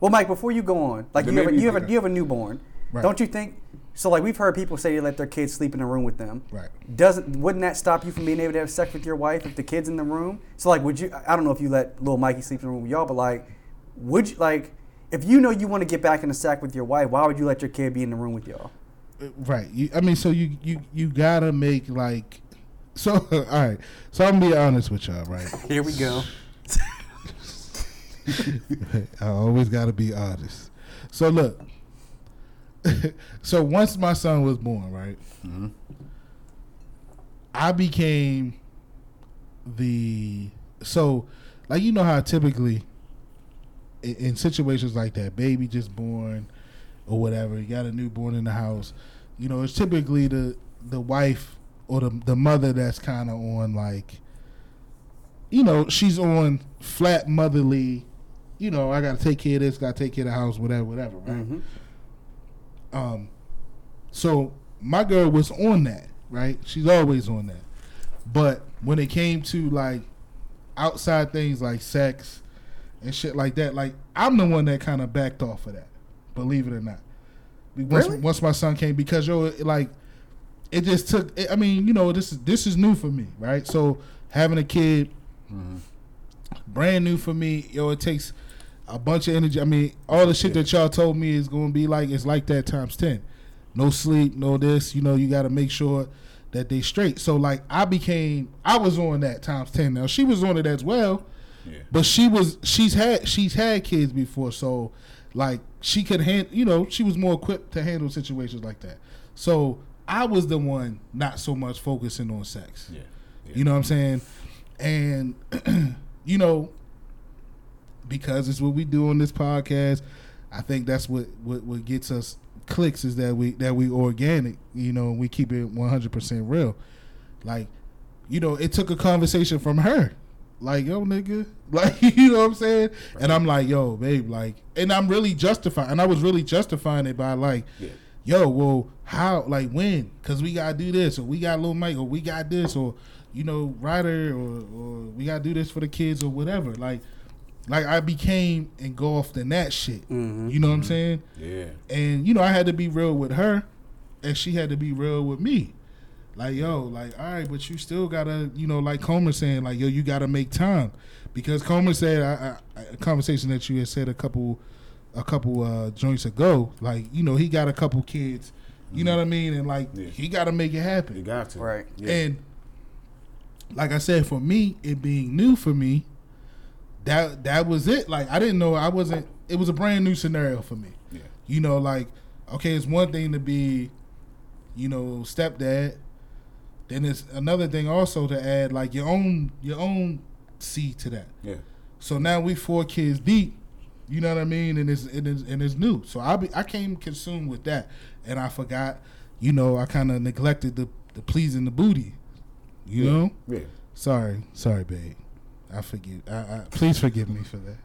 Speaker 2: Well, Mike, before you go on, like
Speaker 1: Then
Speaker 2: you have, a, you have a you have a newborn,
Speaker 3: Right.
Speaker 2: don't you think? So like we've heard people say they let their kids sleep in a room with them.
Speaker 3: Right.
Speaker 2: Doesn't wouldn't that stop you from being able to have sex with your wife if the kid's in the room? So like, would you? I don't know if you let little Mikey sleep in the room with y'all, but like, would you like? If you know you want to get back in the sack with your wife, why would you let your kid be in the room with y'all?
Speaker 3: Right. You, I mean, so you you you gotta make like. So all right. So I'm gonna be honest with y'all, right?
Speaker 2: Here we go.
Speaker 3: I always got to be honest. So look, so once my son was born, right,
Speaker 1: Mm-hmm.
Speaker 3: I became the so like you know how typically in, in situations like that, baby just born or whatever, you got a newborn in the house. You know, it's typically the the wife or the the mother that's kind of on like, you know, she's on flat motherly. You know, I got to take care of this, got to take care of the house, whatever, whatever, right?
Speaker 2: Mhm.
Speaker 3: Um, so my girl was on that, right? She's always on that. But when it came to like outside things like sex and shit like that, like I'm the one that kind of backed off of that. Believe it or not. Once,
Speaker 2: Really?
Speaker 3: once my son came, because yo, it, like it just took. I mean, you know, this is this is new for me, right? So having a kid,
Speaker 1: Mm-hmm.
Speaker 3: brand new for me. Yo, it takes a bunch of energy. I mean, all the shit that y'all told me is going to be like it's like that times ten. No sleep, no this. You know, you got to make sure that they straight. So like, I became, I was on that times ten. Now she was on it as well,
Speaker 1: Yeah.
Speaker 3: but she was, she's had, she's had kids before, so like she could handle. You know, she was more equipped to handle situations like that. So I was the one not so much focusing on sex.
Speaker 1: Yeah. yeah.
Speaker 3: You know what I'm saying? And you know, because it's what we do on this podcast, I think that's what what, what gets us clicks is that we that we organic. You know, we keep it 100 percent real. Like, you know, it took a conversation from her. Like, yo, nigga, like, you know what I'm saying? And I'm like, yo, babe, like, and I'm really justifying, and I was really justifying it by like,
Speaker 1: Yeah.
Speaker 3: yo, well, how, like, when? Because we gotta do this, or we got little Mike, or we got this, or you know, Ryder, or, or we gotta do this for the kids, or whatever. Like, like I became engulfed in that shit.
Speaker 2: Mhm.
Speaker 3: You know what I'm saying?
Speaker 1: Yeah.
Speaker 3: And you know, I had to be real with her, and she had to be real with me. Like, yo, like, all right, but you still gotta, you know, like Comer saying, like, yo, you gotta make time, because Comer said, I, I, a conversation that you had said a couple, a couple uh, joints ago, like, you know, he got a couple kids, you know what I mean, and like,
Speaker 1: Yeah.
Speaker 3: he gotta make it
Speaker 1: You
Speaker 3: happen.
Speaker 1: got to.
Speaker 2: Right.
Speaker 1: Yeah.
Speaker 3: And like I said, for me, it being new for me, that that was it. Like I didn't know I wasn't. It was a brand new scenario for me.
Speaker 1: yeah.
Speaker 3: You know, like okay, it's one thing to be, you know, stepdad. Then it's another thing also to add like your own your own seed to that.
Speaker 1: Yeah.
Speaker 3: So now we four kids deep. You know what I mean? And it's and it's, and it's new. So I be I came consumed with that, and I forgot. You know, I kind of neglected the the pleasing the booty. You
Speaker 1: Yeah.
Speaker 3: know.
Speaker 1: Yeah.
Speaker 3: Sorry, sorry, babe. I forgive. I, I please forgive me for that.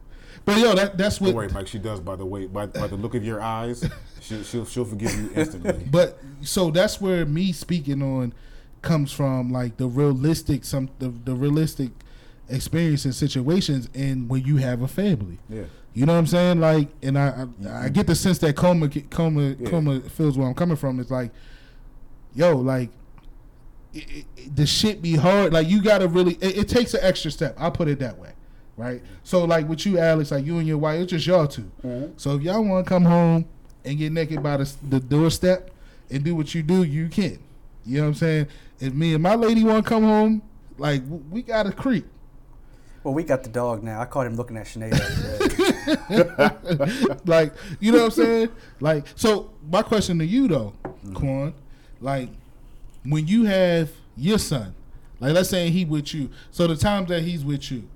Speaker 3: But yo, that that's what.
Speaker 1: Don't worry, Mike. She does by the way, by, by the look of your eyes, she'll, she'll she'll forgive you instantly.
Speaker 3: But so that's where me speaking on comes from, like the realistic, some the, the realistic experience and situations, and when you have a family.
Speaker 1: Yeah.
Speaker 3: You know what I'm saying? Like, and I I, mm-hmm. I get the sense that Coma Coma
Speaker 1: Yeah.
Speaker 3: Coma feels where I'm coming from. It's like, yo, like. It, it, the shit be hard. Like you gotta really. It, takes an extra step. I'll put it that way, right? Mm-hmm. So like with you, Alex, like you and your wife, it's just y'all 2 mm-hmm. So if y'all want to come home and get naked by the, the doorstep and do what you do, you can. You know what I'm saying? If me and my lady want to come home, like we got a creep.
Speaker 2: Well, we got the dog now. I caught him looking at Sinead the other day.
Speaker 3: like, you know what I'm saying? Like, so my question to you though, mm-hmm. Quan, like, when you have your son, like, let's say he with you, so the times that he's with you,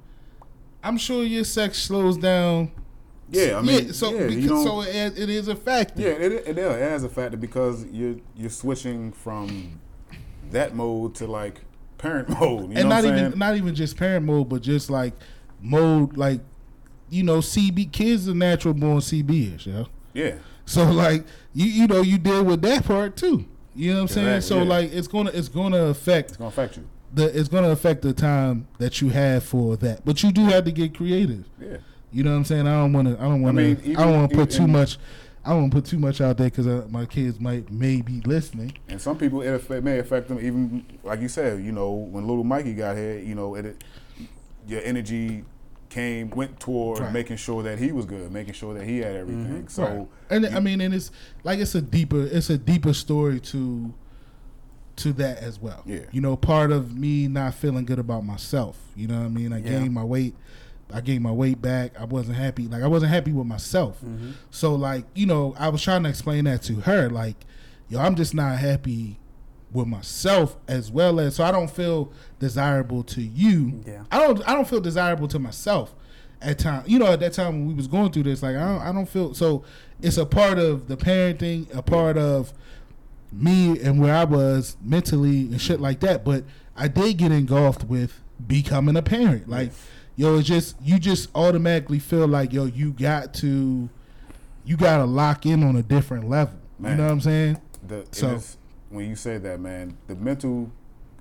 Speaker 3: I'm sure your sex slows down.
Speaker 1: Yeah. I mean,
Speaker 3: yeah, so
Speaker 1: yeah,
Speaker 3: because,
Speaker 1: you don't,
Speaker 3: so it, it is a factor.
Speaker 1: Yeah, it, it, it has a factor because you're you're switching from that mode to like parent mode. You
Speaker 3: and
Speaker 1: know
Speaker 3: not
Speaker 1: what I'm
Speaker 3: even not even just parent mode, but just like mode, like you know, CB kids are natural born CBers, yeah.
Speaker 1: yeah,
Speaker 3: So like you you know you deal with that part too. You know what I'm saying? So
Speaker 1: yeah.
Speaker 3: like it's gonna it's gonna affect
Speaker 1: it's gonna affect you.
Speaker 3: the it's gonna affect the time that you have for that. But you do have to get creative.
Speaker 1: Yeah,
Speaker 3: You know what I'm saying? I don't want to. I don't want to. I,
Speaker 1: mean,
Speaker 3: don't want to put too much. I don't put too much out there because uh, my kids might may be listening.
Speaker 1: and some people it, affect, may affect them even like you said. You know, when little Mikey got here, you know, it, it your energy came went toward
Speaker 3: Right.
Speaker 1: making sure that he was good, making sure that he had everything. So
Speaker 3: Right. and I mean, and it's like it's a deeper, it's a deeper story to to that as well.
Speaker 1: Yeah.
Speaker 3: You know, part of me not feeling good about myself. You know what I mean? I
Speaker 2: Yeah.
Speaker 3: gained my weight I gained my weight back. I wasn't happy. Like I wasn't happy with myself. Mm-hmm. So like you know, I was trying to explain that to her. Like, yo, I'm just not happy with myself as well as so I don't feel desirable to you.
Speaker 2: Yeah.
Speaker 3: I don't I don't feel desirable to myself at time. You know, at that time when we was going through this, like I don't I don't feel so it's a part of the parenting, a part of me and where I was mentally and shit like that. But I did get engulfed with becoming a parent. Like, yo, it's just you just automatically feel like yo, you got to you gotta lock in on a different level.
Speaker 1: Man.
Speaker 3: You know what I'm saying?
Speaker 1: The,
Speaker 3: So-
Speaker 1: is- when you say that, man, the mental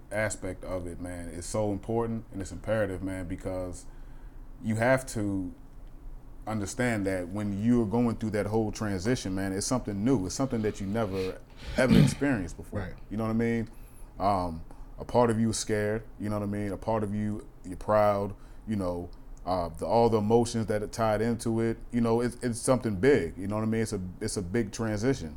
Speaker 1: aspect of it, man, is so important and it's imperative, man, because you have to understand that when you're going through that whole transition, man, it's something new. It's something that you never ever experienced before.
Speaker 3: Right.
Speaker 1: You know what I mean? Um, a part of you is scared. You know what I mean? A part of you, you're proud. You know, uh, the, all the emotions that are tied into it. You know, it's, it's something big. You know what I mean? It's a it's a big transition.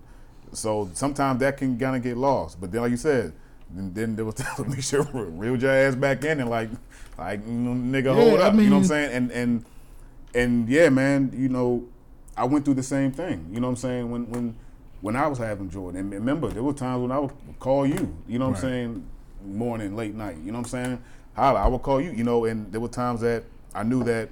Speaker 1: So sometimes that can kind of get lost. But then, like you said, then, then there was make sure reel your ass back in and like like nigga
Speaker 3: Yeah,
Speaker 1: hold
Speaker 3: I
Speaker 1: up. you know what I'm saying? And and and yeah, man, you know, I went through the same thing. You know what I'm saying? When when when I was having Jordan, and remember, there were times when I would call you. You know what
Speaker 3: Right.
Speaker 1: I'm saying? Morning, late night. You know what I'm saying? Holla, I would call you. You know, and there were times that I knew that.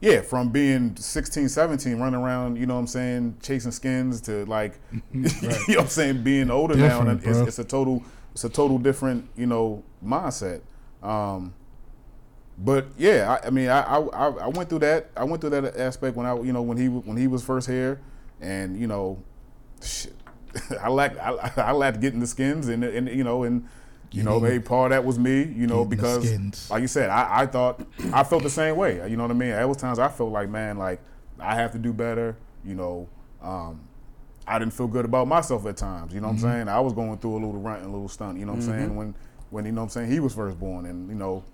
Speaker 1: Yeah, from being 16, 17, running around, you know what I'm saying, chasing skins to like, you know what I'm saying, being older now, and it's, it's a total, it's a total different, you know, mindset. Um, but yeah, I, I mean, I, I I went through that. I went through that aspect when I, you know, when he when he was first here, and you know, shit, I lacked I, I lacked getting the skins, and and you know, and you know, maybe part of that was me, you know, because like you said, I, I thought I felt the same way. You know what I mean? There was times I felt like, man, like I have to do better. You know, um, I didn't feel good about myself at times. You know what I'm saying? I was going through a little runt and a little stunt. You know what I'm saying? When when you know what I'm saying he was first born, and you know,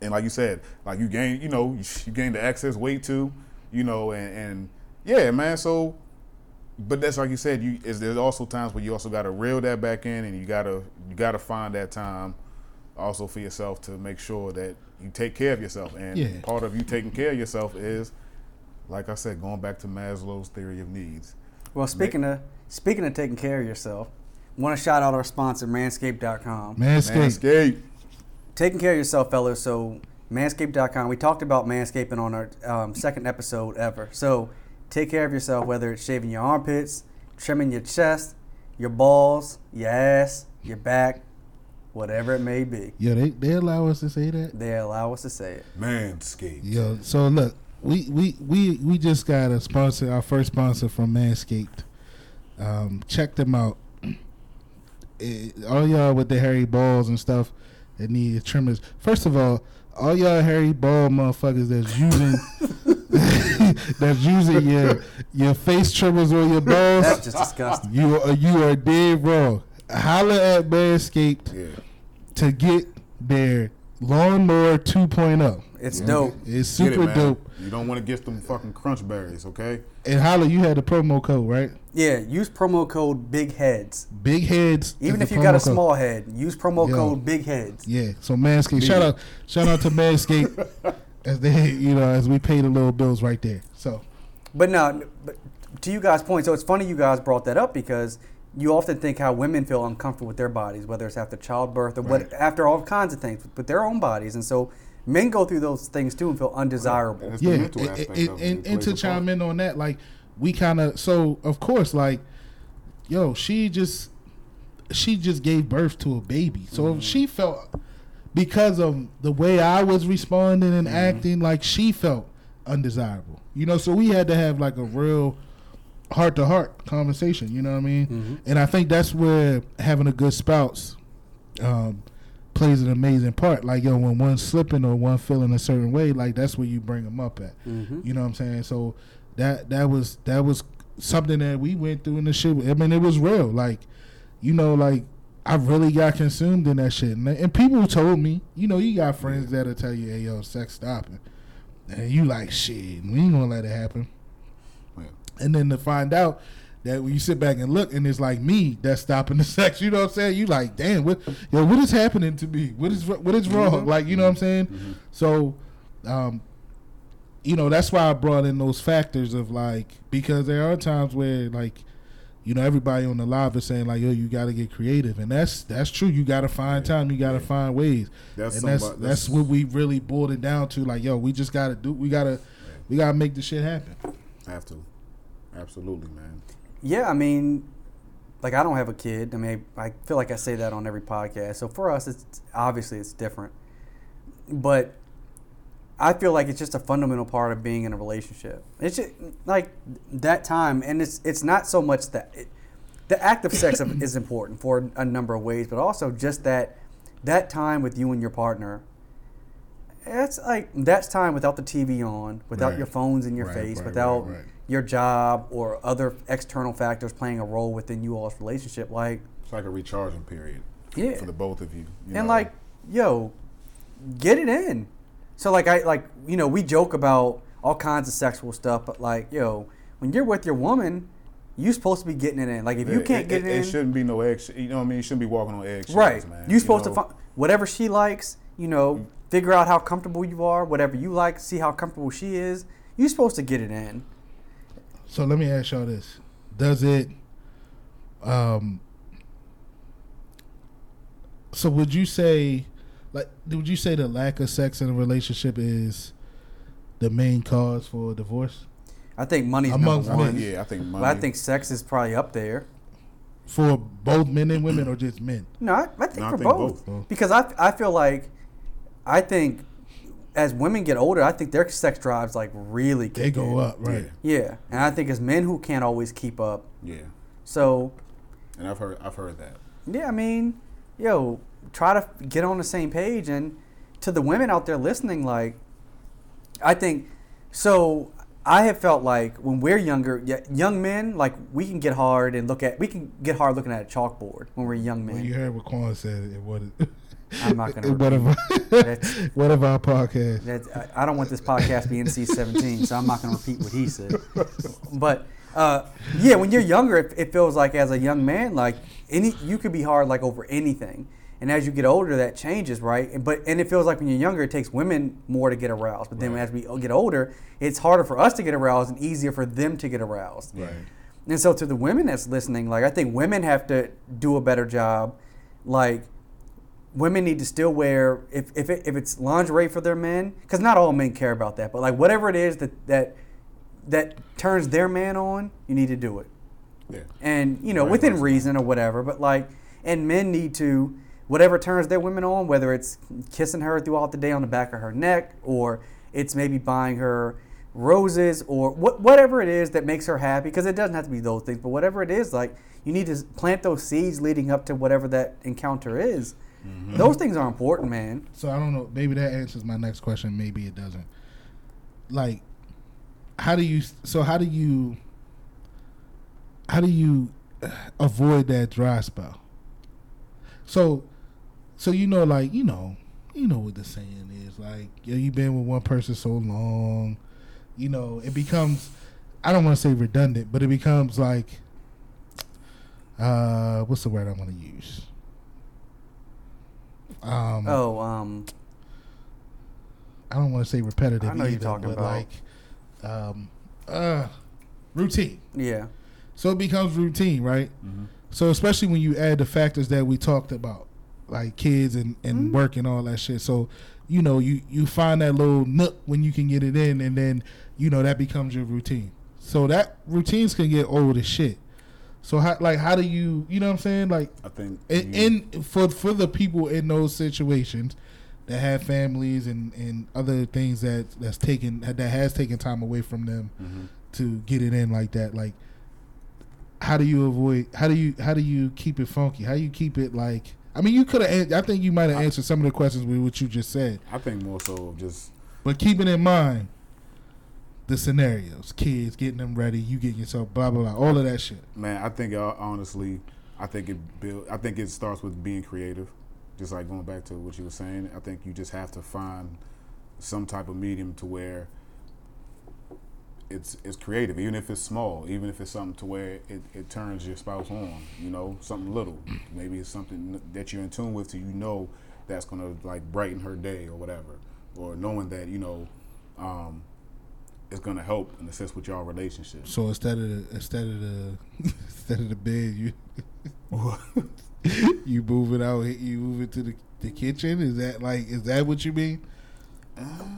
Speaker 1: and like you said, like you gained, you know, you, you gained the excess weight too. You know, and, and yeah, man. So, but that's like you said. You is there's also times where you also got to reel that back in, and you gotta you gotta find that time also for yourself to make sure that you take care of yourself. And
Speaker 3: Yeah.
Speaker 1: part of you taking care of yourself is, like I said, going back to Maslow's theory of needs.
Speaker 2: Well, speaking of speaking of taking care of yourself, want to shout out our sponsor, Manscaped.com.
Speaker 3: Manscaped.
Speaker 1: Manscaped.
Speaker 2: taking care of yourself, fellas. So, manscaped.com. We talked about manscaping on our um, second episode ever. So, take care of yourself, whether it's shaving your armpits, trimming your chest, your balls, your ass, your back, whatever it may be.
Speaker 3: Yeah, they, they allow us to say that?
Speaker 2: They allow us to say it.
Speaker 1: Manscaped.
Speaker 3: Yo, so look, we we we we just got a sponsor, our first sponsor from Manscaped. Um, check them out. Eh, all y'all with the hairy balls and stuff that need trimmers. First of all, all y'all hairy ball motherfuckers that's using that's using your your face trimmers on your balls.
Speaker 2: That's just disgusting.
Speaker 3: You are you are dead wrong. Holla at Manscaped
Speaker 1: Yeah.
Speaker 3: to get their lawnmower 2.0.
Speaker 2: It's
Speaker 1: Yeah.
Speaker 2: dope.
Speaker 3: It's
Speaker 1: Get it,
Speaker 3: super dope.
Speaker 1: You don't want to get them fucking crunch berries, okay?
Speaker 3: And Holla, you had the promo code, right?
Speaker 2: Yeah, use promo code Big Heads.
Speaker 3: Big heads.
Speaker 2: Even if you got a
Speaker 3: promo code.
Speaker 2: small head, use promo
Speaker 3: Yo.
Speaker 2: code Big Heads.
Speaker 3: Yeah. So Manscaped. Shout out, shout out to Manscaped as they, you know, as we pay the little bills right there. So
Speaker 2: But no, but to you guys' point, so it's funny you guys brought that up because you often think how women feel uncomfortable with their bodies, whether it's after childbirth or
Speaker 1: Right.
Speaker 2: what after all kinds of things with their own bodies, and so men go through those things too and feel undesirable.
Speaker 1: And
Speaker 3: yeah,
Speaker 1: mental
Speaker 3: and, and,
Speaker 1: it.
Speaker 3: and, and to
Speaker 1: plays a part.
Speaker 3: chime in on that, like we kind of so of course, like yo, she just she just gave birth to a baby, so
Speaker 1: Mm-hmm.
Speaker 3: she felt because of the way I was responding and
Speaker 1: Mm-hmm.
Speaker 3: acting, like she felt undesirable. You know, so we had to have like a real heart to heart conversation. You know what I mean?
Speaker 1: Mm-hmm.
Speaker 3: And I think that's where having a good spouse um, plays an amazing part. Like yo, when one's slipping or one feeling a certain way, like that's where you bring them up at.
Speaker 2: Mhm.
Speaker 3: You know what I'm saying? So that that was that was something that we went through in the shit. I mean, it was real. Like you know, like I really got consumed in that shit, and, and people told me, you know, you got friends that'll tell you, "Hey, yo, sex stopping," and you like, shit, we ain't gonna let it happen.
Speaker 1: Yeah.
Speaker 3: And then to find out that when you sit back and look and it's like me that's stopping the sex. You know what I'm saying? You like, damn, what yo, what is happening to me? What is what is wrong?
Speaker 1: Mhm.
Speaker 3: Like, you know what I'm saying?
Speaker 1: Mm-hmm.
Speaker 3: So, um, you know, that's why I brought in those factors of like because there are times where like, you know, everybody on the live is saying like, yo, you got to get creative, and that's that's true. You got to find time. You got to find ways,
Speaker 1: That's
Speaker 3: and that's
Speaker 1: somebody-
Speaker 3: that's what we really boiled it down to. Like, yo, we just got to do. We gotta we gotta make this shit happen.
Speaker 1: Have to. Absolutely, man.
Speaker 2: Yeah, I mean, like I don't have a kid. I mean, I feel like I say that on every podcast. So for us, it's obviously it's different, but I feel like it's just a fundamental part of being in a relationship. It's just like that time, and it's it's not so much that it, the act of sex is important for a number of ways, but also just that that time with you and your partner. It's like that's time without the TV on, without
Speaker 3: Right.
Speaker 2: your phones in your
Speaker 3: Right,
Speaker 2: face,
Speaker 3: right,
Speaker 2: without your job or other external factors playing a role within you all's relationship. Like,
Speaker 1: It's like a recharging period
Speaker 2: Yeah.
Speaker 1: for the both of you. you
Speaker 2: and
Speaker 1: know?
Speaker 2: like, yo, get it in. So like I like you know we joke about all kinds of sexual stuff, but like yo, when you're with your woman, you supposed to be getting it in. Like if you
Speaker 1: Yeah,
Speaker 2: can't get it,
Speaker 1: it,
Speaker 2: in,
Speaker 1: it shouldn't be no egg. You know what I mean? You shouldn't be walking on eggshells,
Speaker 2: right?
Speaker 1: man.
Speaker 2: You're supposed
Speaker 1: know?
Speaker 2: to find whatever she likes. You know, figure out how comfortable you are. Whatever you like, see how comfortable she is. You're supposed to get it in.
Speaker 3: So let me ask y'all this: Does it? Um. So would you say, like, would you say the lack of sex in a relationship is the main cause for a divorce
Speaker 2: I think money's
Speaker 3: Among
Speaker 2: number one.
Speaker 1: think, yeah, I think money.
Speaker 2: But I think sex is probably up there.
Speaker 3: for both men and women, or just men?
Speaker 2: No, I, I think
Speaker 1: No, I
Speaker 2: for
Speaker 1: think
Speaker 2: both.
Speaker 3: both.
Speaker 2: Because I, I feel like, I think as women get older, I think their sex drives like really
Speaker 3: They go
Speaker 2: in.
Speaker 3: up, right?
Speaker 2: Yeah, and I think as men who can't always keep up.
Speaker 1: yeah,
Speaker 2: So
Speaker 1: and I've heard I've heard that.
Speaker 2: yeah, I mean, yo, try to get on the same page. And to the women out there listening, like, I think so. I have felt like when we're younger, young men, like we can get hard and look at, we can get hard looking at a chalkboard when we're young men.
Speaker 3: Well, you heard what Quan said. It was.
Speaker 2: I'm not
Speaker 3: one of our,
Speaker 2: That's-
Speaker 3: one of our
Speaker 2: I, I don't want this podcast to be NC-17, so I'm not going to repeat what he said. But uh, yeah, when you're younger, it, it feels like as a young man, like any you could be hard like over anything. And as you get older, that changes, right? And, but and it feels like when you're younger, it takes women more to get aroused. But then
Speaker 1: Right.
Speaker 2: as we get older, it's harder for us to get aroused and easier for them to get aroused.
Speaker 3: Right.
Speaker 2: And so to the women that's listening, like I think women have to do a better job. Like women need to still wear if if, it, if it's lingerie for their men, because not all men care about that, but like whatever it is that that that turns their man on, you need to do it.
Speaker 1: Yeah,
Speaker 2: And you know
Speaker 1: Right,
Speaker 2: within reason or whatever. But like, and men need to whatever turns their women on, whether it's kissing her throughout the day on the back of her neck, or it's maybe buying her roses or what, whatever it is that makes her happy because it doesn't have to be those things but whatever it is like you need to plant those seeds leading up to whatever that encounter is those things are important man
Speaker 3: So I don't know. Maybe that answers my next question. Maybe it doesn't. Like, how do you? So how do you? How do you uh, avoid that dry spell? So, so you know, like you know, you know what the saying is. Like, yo, you've been with one person so long, you know, it becomes. I don't want to say redundant, but it becomes like, uh, what's the word I want to use? Um,
Speaker 2: oh um
Speaker 3: I don't want to say repetitive.
Speaker 2: I know you're talking
Speaker 3: but
Speaker 2: about.
Speaker 3: like um, uh, routine.
Speaker 2: yeah
Speaker 3: So it becomes routine, right?
Speaker 1: Mm-hmm.
Speaker 3: So especially when you add the factors that we talked about, like kids and, and
Speaker 2: Mm-hmm.
Speaker 3: work and all that shit. So you know you you find that little nook when you can get it in, and then you know that becomes your routine. So that routines can get old as shit. So how like how do you you know what I'm saying like
Speaker 1: I think
Speaker 3: in,
Speaker 1: you-
Speaker 3: in for for the people in those situations that have families and, and other things that that's taken that has taken time away from them
Speaker 1: Mhm.
Speaker 3: to get it in like that like how do you avoid how do you how do you keep it funky how do you keep it like I mean you could have I think you might have answered some of the questions with what you just said
Speaker 1: I think more so just
Speaker 3: but keeping in mind the scenarios kids getting them ready you getting yourself blah blah blah all of that shit
Speaker 1: man. I think uh, honestly, I think it build. I think it starts with being creative. Just like going back to what you were saying, I think you just have to find some type of medium to where it's it's creative, even if it's small, even if it's something to where it, it turns your spouse on. You know, something little. Maybe it's something that you're in tune with, so you know that's gonna like brighten her day or whatever, or knowing that you know. Um, it's gonna help and assist with y'all relationship.
Speaker 3: So instead of the, instead of the instead of the bed, you you move it out. You move it to the, the kitchen. Is that like is that what you mean?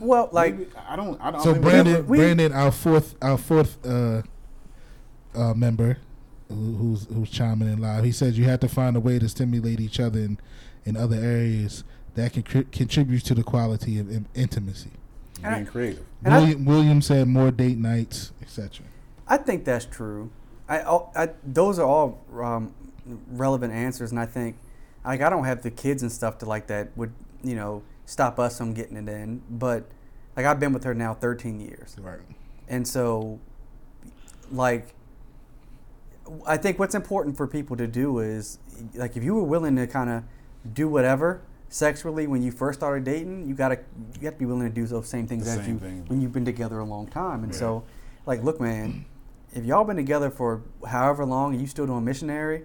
Speaker 2: Well, like
Speaker 1: Maybe- I don't. I don't.
Speaker 3: So Brandon,
Speaker 2: we-
Speaker 3: Brandon, our fourth, our fourth uh, uh, member, who, who's who's chiming in live, he says you have to find a way to stimulate each other in, in other areas that can cri- contribute to the quality of in- intimacy.
Speaker 1: being creative.
Speaker 2: And I-
Speaker 3: William, William said more date nights, etc.
Speaker 2: I think that's true. I, all- I those are all um, relevant answers, and I think like I don't have the kids and stuff to like that would you know stop us from getting it in. But like I've been with her now 13 years,
Speaker 3: Right.
Speaker 2: and so like I think what's important for people to do is like if you were willing to kind of do whatever sexually when you first started dating, you gotta you have to be willing to do those same things
Speaker 1: The
Speaker 2: as you
Speaker 1: thing.
Speaker 2: when you've been together a long time. And
Speaker 1: Yeah.
Speaker 2: so, like, look, man, if y'all been together for however long and you still doing missionary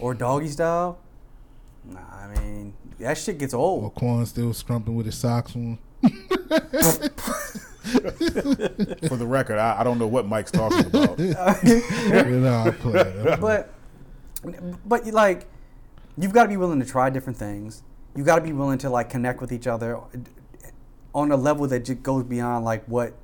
Speaker 2: or doggy style, nah, I mean that shit gets old.
Speaker 3: Quan still scrumping with his socks on.
Speaker 1: For the record, I, I don't know what Mike's talking about.
Speaker 3: you know, I play.
Speaker 2: but but you like you've got to be willing to try different things you got to be willing to like connect with each other on a level that just goes beyond like what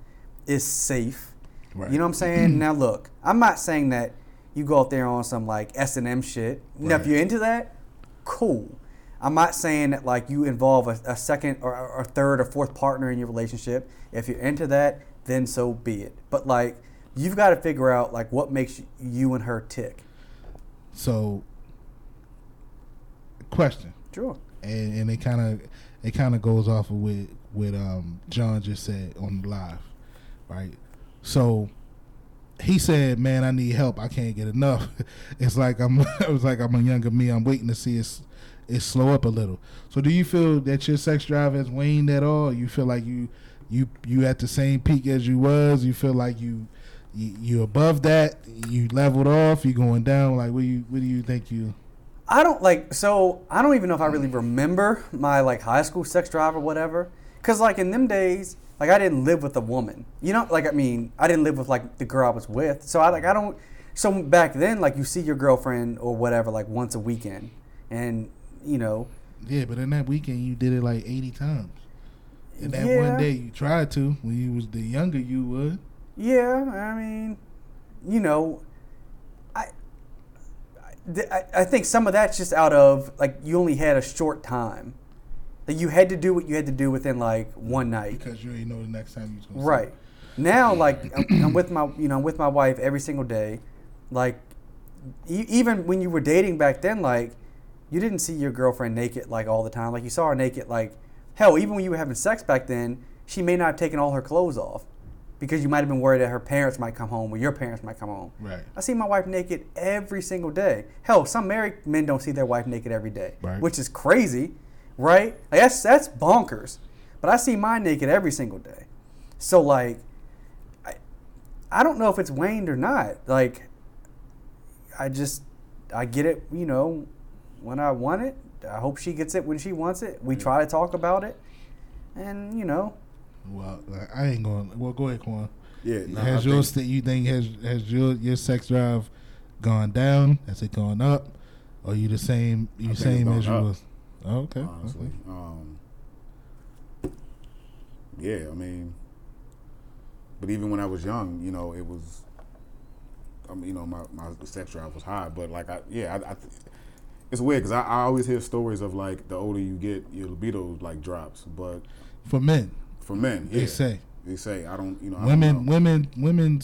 Speaker 2: is safe
Speaker 3: Right.
Speaker 2: you know what i'm saying now look i'm not saying that you go out there on some like s&m shit now if you're into that cool i'm not saying that like you involve a, a second or, or third or fourth partner in your relationship if you're into that then so be it but like you've got to figure out like what makes you and her tick
Speaker 3: So, question.
Speaker 2: Sure.
Speaker 3: and, and it kind of it kind of goes off of with what um, John just said on the live, right? So he said, "Man, I need help. I can't get enough." It's like I'm. It was like I'm a younger me. I'm waiting to see it it slow up a little. So do you feel that your sex drive has waned at all? You feel like you you you at the same peak as you was? You feel like you you, you above that? You leveled off? You going down? Like what do you what do you think you?
Speaker 2: I don't like so I don't even know if I really remember my like high school sex drive or whatever. Cause like in them days, like I didn't live with a woman. You know, like I mean, I didn't live with like the girl I was with. So I like I don't. So back then, like you see your girlfriend or whatever like once a weekend, and you know,
Speaker 3: Yeah, but in that weekend you did it like eighty times. And that
Speaker 2: Yeah.
Speaker 3: one day you tried to when you was the younger you would.
Speaker 2: yeah. I mean, you know, I. I, I think some of that's just out of like you only had a short time. Like you had to do what you had to do within like one night.
Speaker 3: Because you ain't know the next time you was gonna see
Speaker 2: Right. Now, like I'm, I'm with my, you know, I'm with my wife every single day. Like, e- even when you were dating back then, like, you didn't see your girlfriend naked like all the time. Like you saw her naked. Like, hell, even when you were having sex back then, she may not have taken all her clothes off because you might have been worried that her parents might come home or your parents might come home.
Speaker 3: Right.
Speaker 2: I see my wife naked every single day. Hell, some married men don't see their wife naked every day,
Speaker 3: Right.
Speaker 2: which is crazy, right? Like that's that's bonkers. But I see mine naked every single day. So like, I, I don't know if it's waned or not. Like, I just I get it, you know, when I want it. I hope she gets it when she wants it. We try to talk about it, and you know,
Speaker 3: Well, I ain't going. Well, go ahead, Quan.
Speaker 1: Yeah, no,
Speaker 3: has
Speaker 1: I
Speaker 3: your
Speaker 1: think-
Speaker 3: you think has has your your sex drive gone down? Has it gone up? Or you the same? You
Speaker 1: think
Speaker 3: same
Speaker 1: gone
Speaker 3: as you
Speaker 1: up,
Speaker 3: was? Oh, okay.
Speaker 1: honestly.
Speaker 3: okay.
Speaker 1: Um, yeah, I mean, but even when I was young, you know, it was, I mean, you know, my, my sex drive was high, but like, I, yeah, I, I th- it's weird because I, I always hear stories of like the older you get, your libido like drops, but
Speaker 3: For men,
Speaker 1: for men, yeah,
Speaker 3: they say
Speaker 1: they say I don't, you know, I
Speaker 3: women
Speaker 1: don't know.
Speaker 3: women women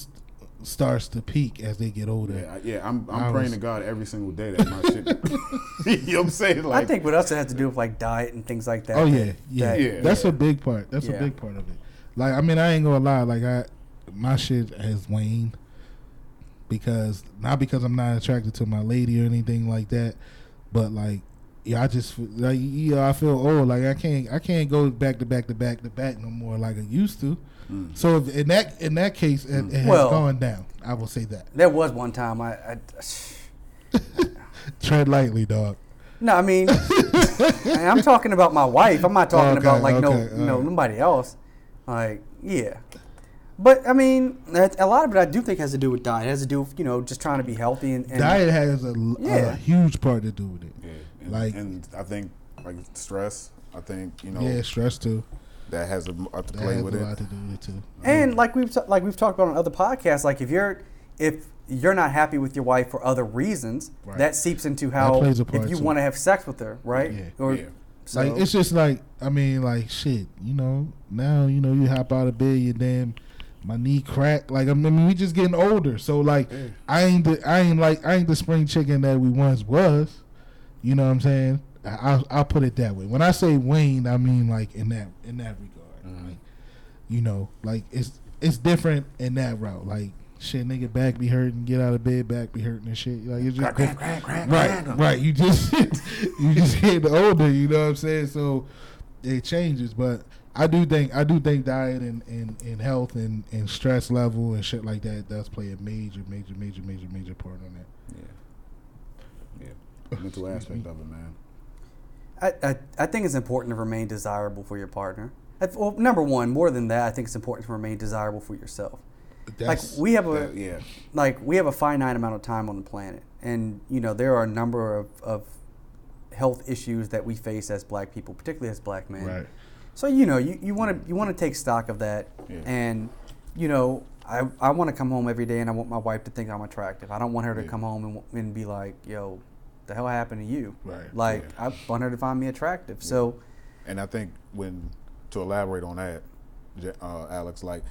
Speaker 3: starts to peak as they get older.
Speaker 1: Yeah, I- yeah, I'm,
Speaker 3: I
Speaker 1: I'm praying
Speaker 3: was-
Speaker 1: to God every single day that my shit. you know what I'm saying? Like,
Speaker 2: I think what else it has to do with like diet and things like that.
Speaker 3: Oh yeah, yeah,
Speaker 2: that-
Speaker 1: Yeah.
Speaker 3: That's a big part. That's
Speaker 2: Yeah.
Speaker 3: a big part of it. Like I mean, I ain't gonna lie. Like I, my shit has waned because not because I'm not attracted to my lady or anything like that, but like yeah, I just feel- like yeah, I feel old. Like I can't I can't go back to back to back to back no more like I used to.
Speaker 1: Mm.
Speaker 3: So if in that in that case, it, it has
Speaker 2: Well-
Speaker 3: gone down. I will say that.
Speaker 2: There was one time I, I
Speaker 3: Tread lightly, dog.
Speaker 2: no, I mean, I'm talking about my wife. I'm not talking
Speaker 3: Okay,
Speaker 2: about like no,
Speaker 3: okay,
Speaker 2: no, nobody else. Like, yeah. But I mean, that- a lot of it I do think has to do with diet. It has to do with you know just trying to be healthy and, and
Speaker 3: Diet has a, a huge part to do with it.
Speaker 1: Yeah, and,
Speaker 3: Like-
Speaker 1: and I think like stress. I think you know
Speaker 3: yeah, stress too.
Speaker 1: that has a, a to
Speaker 3: That
Speaker 1: play
Speaker 3: has
Speaker 1: with
Speaker 3: a
Speaker 1: it.
Speaker 3: lot to do with it too.
Speaker 2: And like we've t- like we've talked about on other podcasts, like if you're if you're not happy with your wife for other reasons,
Speaker 3: Right.
Speaker 2: that seeps into how if you want to have sex with her, right?
Speaker 3: Yeah.
Speaker 2: Or,
Speaker 1: Yeah.
Speaker 2: So,
Speaker 3: like it's just like I mean, like shit. You know, now you know you hop out of bed, you damn, my knee crack. Like I mean, we just getting older, so like
Speaker 1: Yeah.
Speaker 3: I ain't the I ain't like I ain't the spring chicken that we once was. You know what I'm saying? I, I'll, put it that way. When I say wane, I mean like in that in that regard.
Speaker 1: Mhm.
Speaker 3: Like, you know, like it's it's different in that route. Like shit, nigga, back be hurting, get out of bed, back be hurting and shit. Like it's just
Speaker 1: Crack, crack, crack,
Speaker 3: right, right. You just you just getting older. You know what I'm saying? So it changes, but. I do think I do think diet and, and, and health and, and stress level and shit like that does play a major major major major major part on that.
Speaker 1: Mental aspect of it, man.
Speaker 2: I, I I think it's important to remain desirable for your partner. I- Well, number one, more than that, I think it's important to remain desirable for yourself. like we have a
Speaker 1: That- yeah,
Speaker 2: like we have a finite amount of time on the planet and you know there are a number of, of health issues that we face as black people particularly as black men
Speaker 3: right.
Speaker 2: so you know you, you want to you want to take stock of that
Speaker 1: Yeah.
Speaker 2: and you know i, I want to come home every day and i want my wife to think i'm attractive i don't want her to
Speaker 1: Yeah.
Speaker 2: come home and, and be like yo the hell happened to you
Speaker 3: Right.
Speaker 2: like
Speaker 1: Yeah.
Speaker 2: i want her to find me attractive so
Speaker 1: and I think when to elaborate on that, uh, Alex, like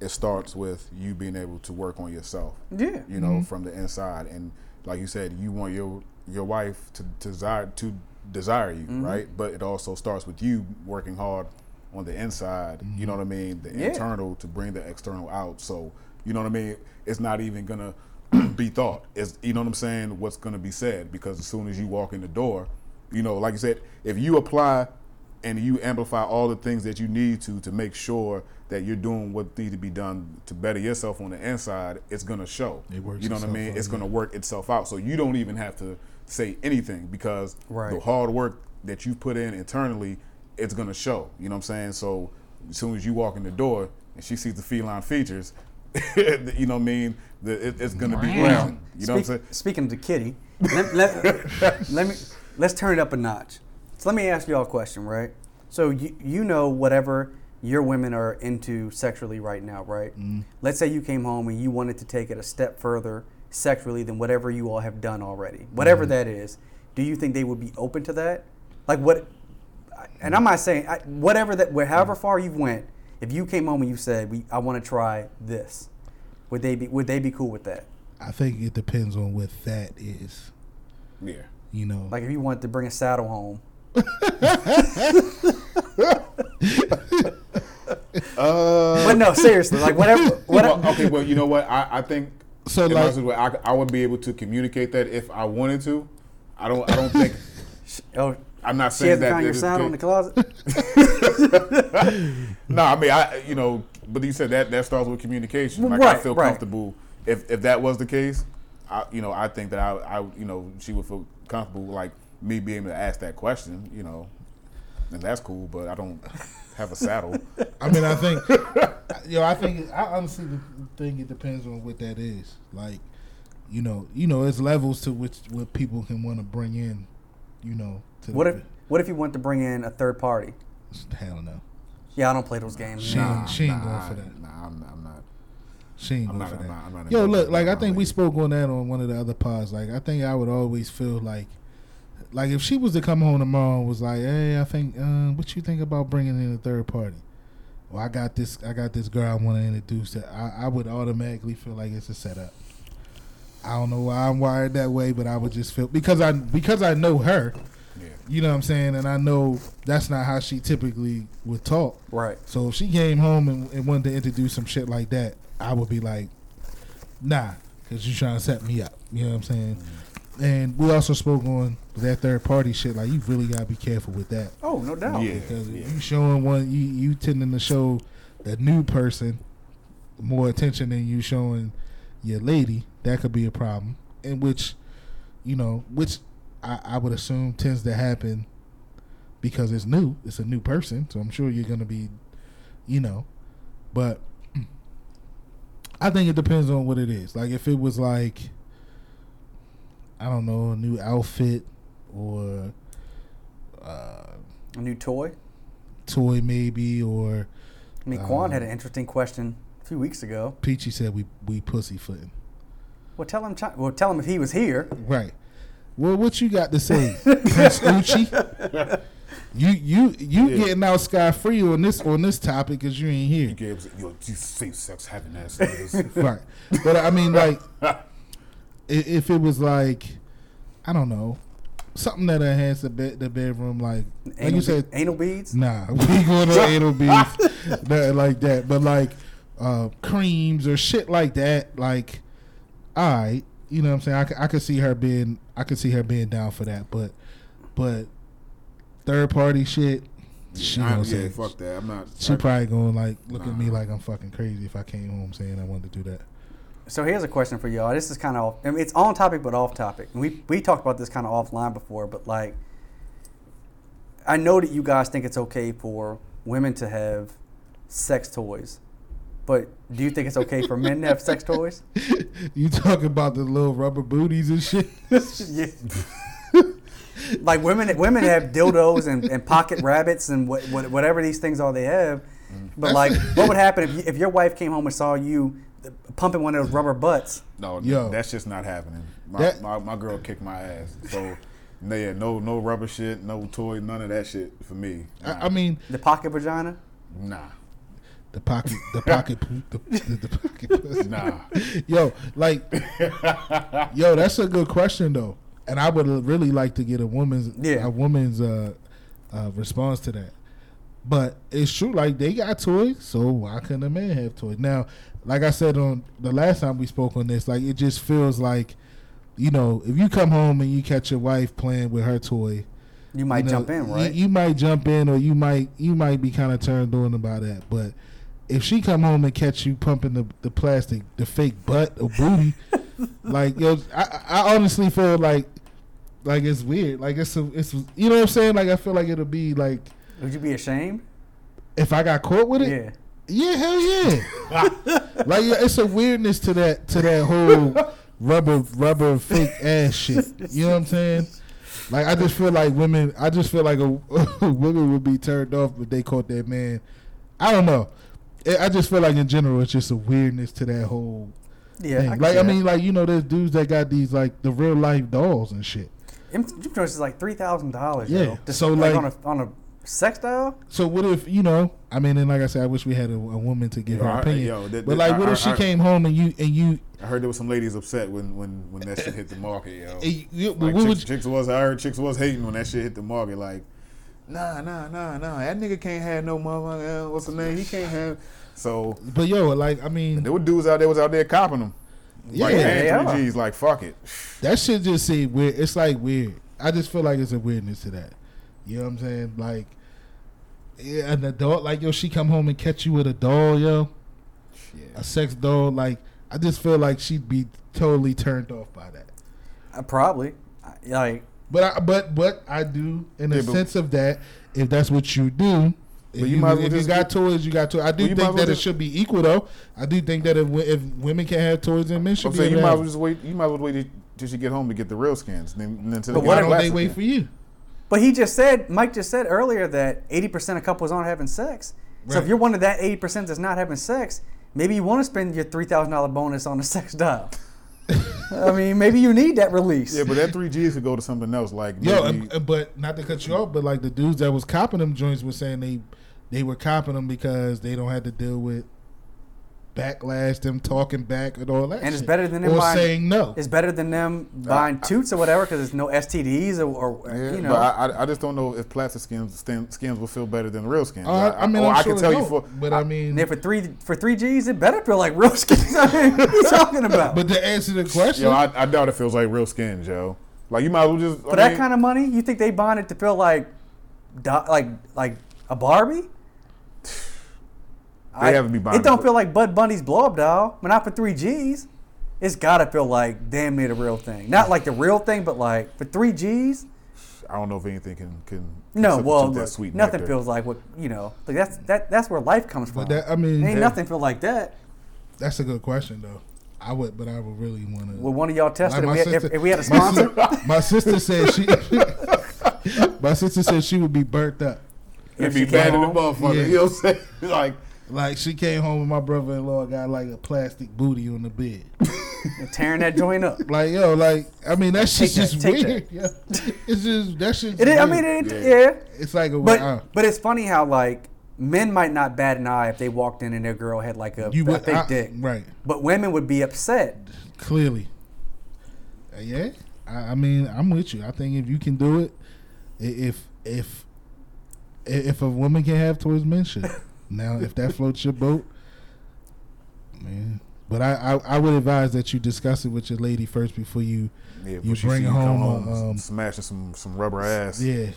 Speaker 1: it starts with you being able to work on yourself.
Speaker 2: yeah
Speaker 1: you know, from the inside. And like you said, you want your your wife to desire to desire you,
Speaker 2: Mm-hmm.
Speaker 1: right? But it also starts with you working hard on the inside. You know what I mean? The
Speaker 2: Yeah.
Speaker 1: internal to bring the external out. So you know what I mean? It's not even gonna be thought. is you know what I'm saying? What's gonna be said? Because as soon as you walk in the door, you know, like you said, if you apply and you amplify all the things that you need to to make sure that you're doing what needs to be done to better yourself on the inside, it's gonna show.
Speaker 3: It works
Speaker 1: you know what I mean?
Speaker 3: out,
Speaker 1: It's gonna work itself out. So you don't even have to say anything because
Speaker 2: Right.
Speaker 1: the hard work that you put in internally, it's gonna show. You know what I'm saying? So as soon as you walk in the door and she sees the feline features, you know what I mean? The, it, it's gonna be pleasing. You know what I'm saying?
Speaker 2: Speaking to Kitty, let, let, let me let's turn it up a notch. So let me ask y'all a question, right? So you you know whatever your women are into sexually right now, right? Mm-hmm. Let's say you came home and you wanted to take it a step further sexually than whatever you all have done already, whatever mm-hmm. that is. Do you think they would be open to that? Like what? And I'm not saying I, whatever that, however mm-hmm. far you've went. If you came home and you said, "We, I want to try this," would they be would they be cool with that?
Speaker 3: I think it depends on what that is.
Speaker 1: Yeah.
Speaker 3: You know,
Speaker 2: Like if you wanted to bring a saddle home.
Speaker 1: Uh,
Speaker 2: But no, seriously, like whatever. What,
Speaker 1: well, okay, well, you know what? I, I think
Speaker 3: So, like-
Speaker 1: honest with you, I, I would be able to communicate that if I wanted to. I don't. I don't think.
Speaker 2: oh,
Speaker 1: I'm not
Speaker 2: she
Speaker 1: saying
Speaker 2: hasn't
Speaker 1: that.
Speaker 2: found
Speaker 1: that
Speaker 2: your
Speaker 1: it's
Speaker 2: saddle in the closet.
Speaker 1: No, I mean, I you know, but you said that that starts with communication. Like I feel
Speaker 2: right.
Speaker 1: comfortable if if that was the case. I you know I think that I I you know she would feel comfortable like me being able to ask that question. You know, and that's cool. But I don't have a saddle.
Speaker 3: I mean, I think, yo, I think, I honestly think it depends on what that is. Like, you know, you know, there's levels to which what people can want to bring in. You know, to
Speaker 2: what if what if you want to bring in a third party?
Speaker 3: hell no,
Speaker 2: Yeah, I don't play those games.
Speaker 3: She
Speaker 2: Nah.
Speaker 3: ain't- she ain't going
Speaker 1: nah,
Speaker 3: for that.
Speaker 1: Nah, I'm, I'm not.
Speaker 3: she ain't
Speaker 1: I'm
Speaker 3: going
Speaker 1: not-
Speaker 3: for
Speaker 1: I'm
Speaker 3: that.
Speaker 1: not- I'm not
Speaker 3: Yo, look, like I think we spoke on that on one of the other pods. Like, I think I would always feel like, like if she was to come home tomorrow and was like, "Hey, I think, uh, what you think about bringing in a third party?" Well, I got this, I got this girl I want to introduce. That I, I would automatically feel like it's a setup. I don't know why I'm wired that way, but I would just feel because I because I know her.
Speaker 1: Yeah.
Speaker 3: You know what I'm saying, and I know that's not how she typically would talk.
Speaker 2: Right.
Speaker 3: So if she came home and, and wanted to introduce some shit like that, I would be like, nah, because you're trying to set me up. You know what I'm saying? Mm-hmm. and we also spoke on that third party shit. Like you really gotta be careful with that
Speaker 2: Oh, no doubt.
Speaker 1: Yeah.
Speaker 3: because
Speaker 1: yeah.
Speaker 3: if you showing one, you you tending to show the new person more attention than you showing your lady. That could be a problem, in which, you know, which I, I would assume tends to happen because it's new. It's a new person, so I'm sure you're gonna be, you know, but I think it depends on what it is. Like if it was like, I don't know, a new outfit or. Uh,
Speaker 2: A new toy.
Speaker 3: toy maybe or
Speaker 2: I mean, Quan
Speaker 3: Um,
Speaker 2: had an interesting question a few weeks ago.
Speaker 3: Peachy said we we pussyfooting.
Speaker 2: Well, tell him. Chi- Well, tell him if he was here.
Speaker 3: Right. Well, what you got to say, Prince Uchi? You you you
Speaker 1: Yeah.
Speaker 3: getting out scot free on this on this topic because you ain't
Speaker 1: You
Speaker 3: here,
Speaker 1: gave you these safe sex having ass niggas.
Speaker 3: right? But I mean, like, if it was like, I don't know, something that enhance the bed the bedroom, like like
Speaker 2: Anal,
Speaker 3: you
Speaker 2: be-
Speaker 3: said,
Speaker 2: anal beads.
Speaker 3: Nah, we going to anal beads, nothing like that. But like uh, creams or shit like that, like, all right, you know what I'm saying? I, c- I could see her being, I could see her being down for that. But, but third party shit, she
Speaker 1: I-
Speaker 3: gonna
Speaker 1: yeah,
Speaker 3: say,
Speaker 1: fuck that. I'm not.
Speaker 3: she
Speaker 1: I-
Speaker 3: probably gonna like look at me like I'm fucking crazy if I came home saying I wanted to do that.
Speaker 2: So here's a question for y'all. This is kind of I mean, it's on topic but off topic. We we talked about this kind of offline before, but like I know that you guys think it's okay for women to have sex toys. But do you think it's okay for men to have sex toys?
Speaker 3: you talking about the little rubber booties and shit?
Speaker 2: yeah. like women women have dildos and, and pocket rabbits and what, what, whatever these things are they have. Mm. But like what would happen if, you, if your wife came home and saw you pumping one of those rubber butts?
Speaker 1: No,
Speaker 3: Yo.
Speaker 1: that's just not happening. My,
Speaker 3: That-
Speaker 1: my, my girl kicked my ass. So, no, yeah, no, no rubber shit, no toy, none of that shit for me. Nah.
Speaker 3: I, I mean,
Speaker 2: The pocket vagina?
Speaker 1: nah,
Speaker 3: the pocket, the pocket, the, the, the pocket. pussy.
Speaker 1: nah.
Speaker 3: Yo, like, yo, that's a good question though, and I would really like to get a woman's
Speaker 2: Yeah.
Speaker 3: a woman's uh, uh, response to that. But it's true, like they got toys, so why couldn't a man have toys? Now, like I said on the last time we spoke on this, like it just feels like, you know, if you come home and you catch your wife playing with her toy,
Speaker 2: You might
Speaker 3: you know,
Speaker 2: jump in,
Speaker 3: you-
Speaker 2: right?
Speaker 3: You, might jump in, or you might you might be kind of turned on about that. But if she come home and catch you pumping the, the plastic, the fake butt or booty, like yo, I, I honestly feel like like it's weird. Like it's a, it's you know what I'm saying. Like I feel like it'll be like
Speaker 2: Would you be ashamed?
Speaker 3: if I got caught with it.
Speaker 2: Yeah.
Speaker 3: Yeah, hell yeah. like yeah, it's a weirdness to that to that whole rubber rubber fake ass shit. You know what I'm saying? Like I just feel like women. I just feel like a, women would be turned off if they caught that man. I don't know. I I just feel like in general it's just a weirdness to that whole
Speaker 2: Yeah.
Speaker 3: thing.
Speaker 2: can
Speaker 3: like
Speaker 2: see
Speaker 3: I
Speaker 2: that.
Speaker 3: mean, like you know, there's dudes that got these like the real life dolls and shit.
Speaker 2: Them them joints is like three thousand dollars.
Speaker 3: Yeah,
Speaker 2: Yo. Just
Speaker 3: so,
Speaker 2: like,
Speaker 3: like-
Speaker 2: on a on a sex doll.
Speaker 3: So what if you know? I mean, and like I said, I wish we had a, a woman to give
Speaker 1: Yo,
Speaker 3: her
Speaker 1: I-
Speaker 3: opinion.
Speaker 1: yo, that-
Speaker 3: but
Speaker 1: that-
Speaker 3: like, what
Speaker 1: I-
Speaker 3: if she
Speaker 1: I-
Speaker 3: came home and you and you
Speaker 1: I heard there was some ladies upset when when when that shit hit the market, yo.
Speaker 3: You-
Speaker 1: Like
Speaker 3: what
Speaker 1: chicks,
Speaker 3: would-
Speaker 1: chicks was I heard chicks was hating when that shit hit the market. Like, nah, nah, nah, nah. That nigga can't have no motherfucker. uh, What's the name? He can't have. So
Speaker 3: but yo, like I mean,
Speaker 1: there were dudes out there was out there copping them.
Speaker 3: Yeah,
Speaker 1: like,
Speaker 2: they
Speaker 1: and G's. Like, fuck it.
Speaker 3: that shit just seem weird. It's like weird. I just feel like it's a weirdness to that. You know what I'm saying? Like, yeah, an adult, like yo, she come home and catch you with a doll, yo,
Speaker 1: Yeah.
Speaker 3: a sex doll. Like, I just feel like she'd be totally turned off by that.
Speaker 2: Uh, probably. I- Like
Speaker 3: But I, but but I do in the
Speaker 1: Yeah,
Speaker 3: sense of that. If that's what you do. If you,
Speaker 1: you might as well
Speaker 3: if you got
Speaker 1: get-
Speaker 3: toys, you got toys. I do
Speaker 1: Well,
Speaker 3: think
Speaker 1: as well
Speaker 3: that it should be equal, though. I do think that if, if women can have toys, then men should
Speaker 1: I'm
Speaker 3: be
Speaker 1: saying
Speaker 3: able
Speaker 1: you
Speaker 3: to
Speaker 1: might
Speaker 3: have
Speaker 1: well just wait. You might as well wait till she get home to get the real skins. Then, then to
Speaker 2: But
Speaker 1: get
Speaker 3: Why don't they wait
Speaker 1: skin.
Speaker 3: for you?
Speaker 2: But he just said, Mike just said earlier that 80% of couples aren't having sex. So if you're one of that 80% that's not having sex, maybe you want to spend your $3,000 bonus on a sex doll. I mean, maybe you need that release.
Speaker 1: Yeah, but that three G's could go to something else. Like
Speaker 3: Yo,
Speaker 1: maybe-
Speaker 3: uh, but not to cut you off, but like the dudes that was copping them joints were saying they they were copping them because they don't have to deal with backlash, them talking back and all that.
Speaker 2: And it's better than them
Speaker 3: or
Speaker 2: buying-
Speaker 3: saying no.
Speaker 2: It's better than them buying toots or whatever because there's no STDs or, or
Speaker 1: Yeah,
Speaker 2: you know.
Speaker 1: but I, I, I just don't know if plastic skins skins will feel better than real skins.
Speaker 3: Uh, I mean,
Speaker 1: or
Speaker 3: I'm
Speaker 1: I
Speaker 3: sure
Speaker 1: can tell you for,
Speaker 3: don't, but I mean,
Speaker 2: and for three for three G's, it better feel like real skins. I mean, what are you talking about?
Speaker 3: but to answer the question,
Speaker 1: yo, I, I doubt it feels like real skins, yo. Like you might as well just
Speaker 2: For that kind of money, you think they buying it to feel like, like, like a Barbie?
Speaker 1: They have to be buying
Speaker 2: It don't feel like Bud Bunny's blow up doll, but not for three G's. It's gotta feel like damn near the real thing. Not like the real thing, but like for three G's.
Speaker 1: I don't know if anything can can
Speaker 2: No,
Speaker 1: substitute
Speaker 2: well,
Speaker 1: that
Speaker 2: look,
Speaker 1: sweet
Speaker 2: nothing
Speaker 1: nectar.
Speaker 2: feels like what you know. Like that's that that's where life comes from.
Speaker 3: But that, I mean,
Speaker 2: Ain't
Speaker 1: Yeah.
Speaker 2: nothing feel like that.
Speaker 3: that's a good question though. I would, but I would really want to.
Speaker 2: Well, one of y'all tested
Speaker 3: Like
Speaker 2: it.
Speaker 3: my
Speaker 2: We had- if, if we had a
Speaker 3: my
Speaker 2: sponsor,
Speaker 3: My sister said she. my sister said she would be burnt up.
Speaker 1: It'd
Speaker 2: If
Speaker 1: be
Speaker 2: she
Speaker 1: bad in the motherfucker.
Speaker 3: Yeah.
Speaker 1: You know what I'm saying? Like
Speaker 3: Like she came home and my brother-in-law got like a plastic booty on the bed.
Speaker 2: tearing that joint up.
Speaker 3: Like yo, like I mean that shit's
Speaker 2: that,
Speaker 3: just weird. Yeah. It's just that shit's
Speaker 2: It is, I mean, it,
Speaker 1: Yeah.
Speaker 2: yeah.
Speaker 3: it's like a
Speaker 2: But
Speaker 3: uh,
Speaker 2: but it's funny how like men might not bat an eye if they walked in and their girl had like a,
Speaker 3: you
Speaker 2: a fake
Speaker 3: I-
Speaker 2: dick,
Speaker 3: right?
Speaker 2: but women would be upset.
Speaker 3: Clearly, Uh, yeah. I, I mean, I'm with you. I think if you can do it, if if if a woman can have toys, men. now, if that floats your boat, man. But I, I, I would advise that you discuss it with your lady first before you.
Speaker 1: yeah,
Speaker 3: You bring
Speaker 1: see
Speaker 3: home,
Speaker 1: come
Speaker 3: uh, um,
Speaker 1: smashing some some rubber ass.
Speaker 3: Yeah,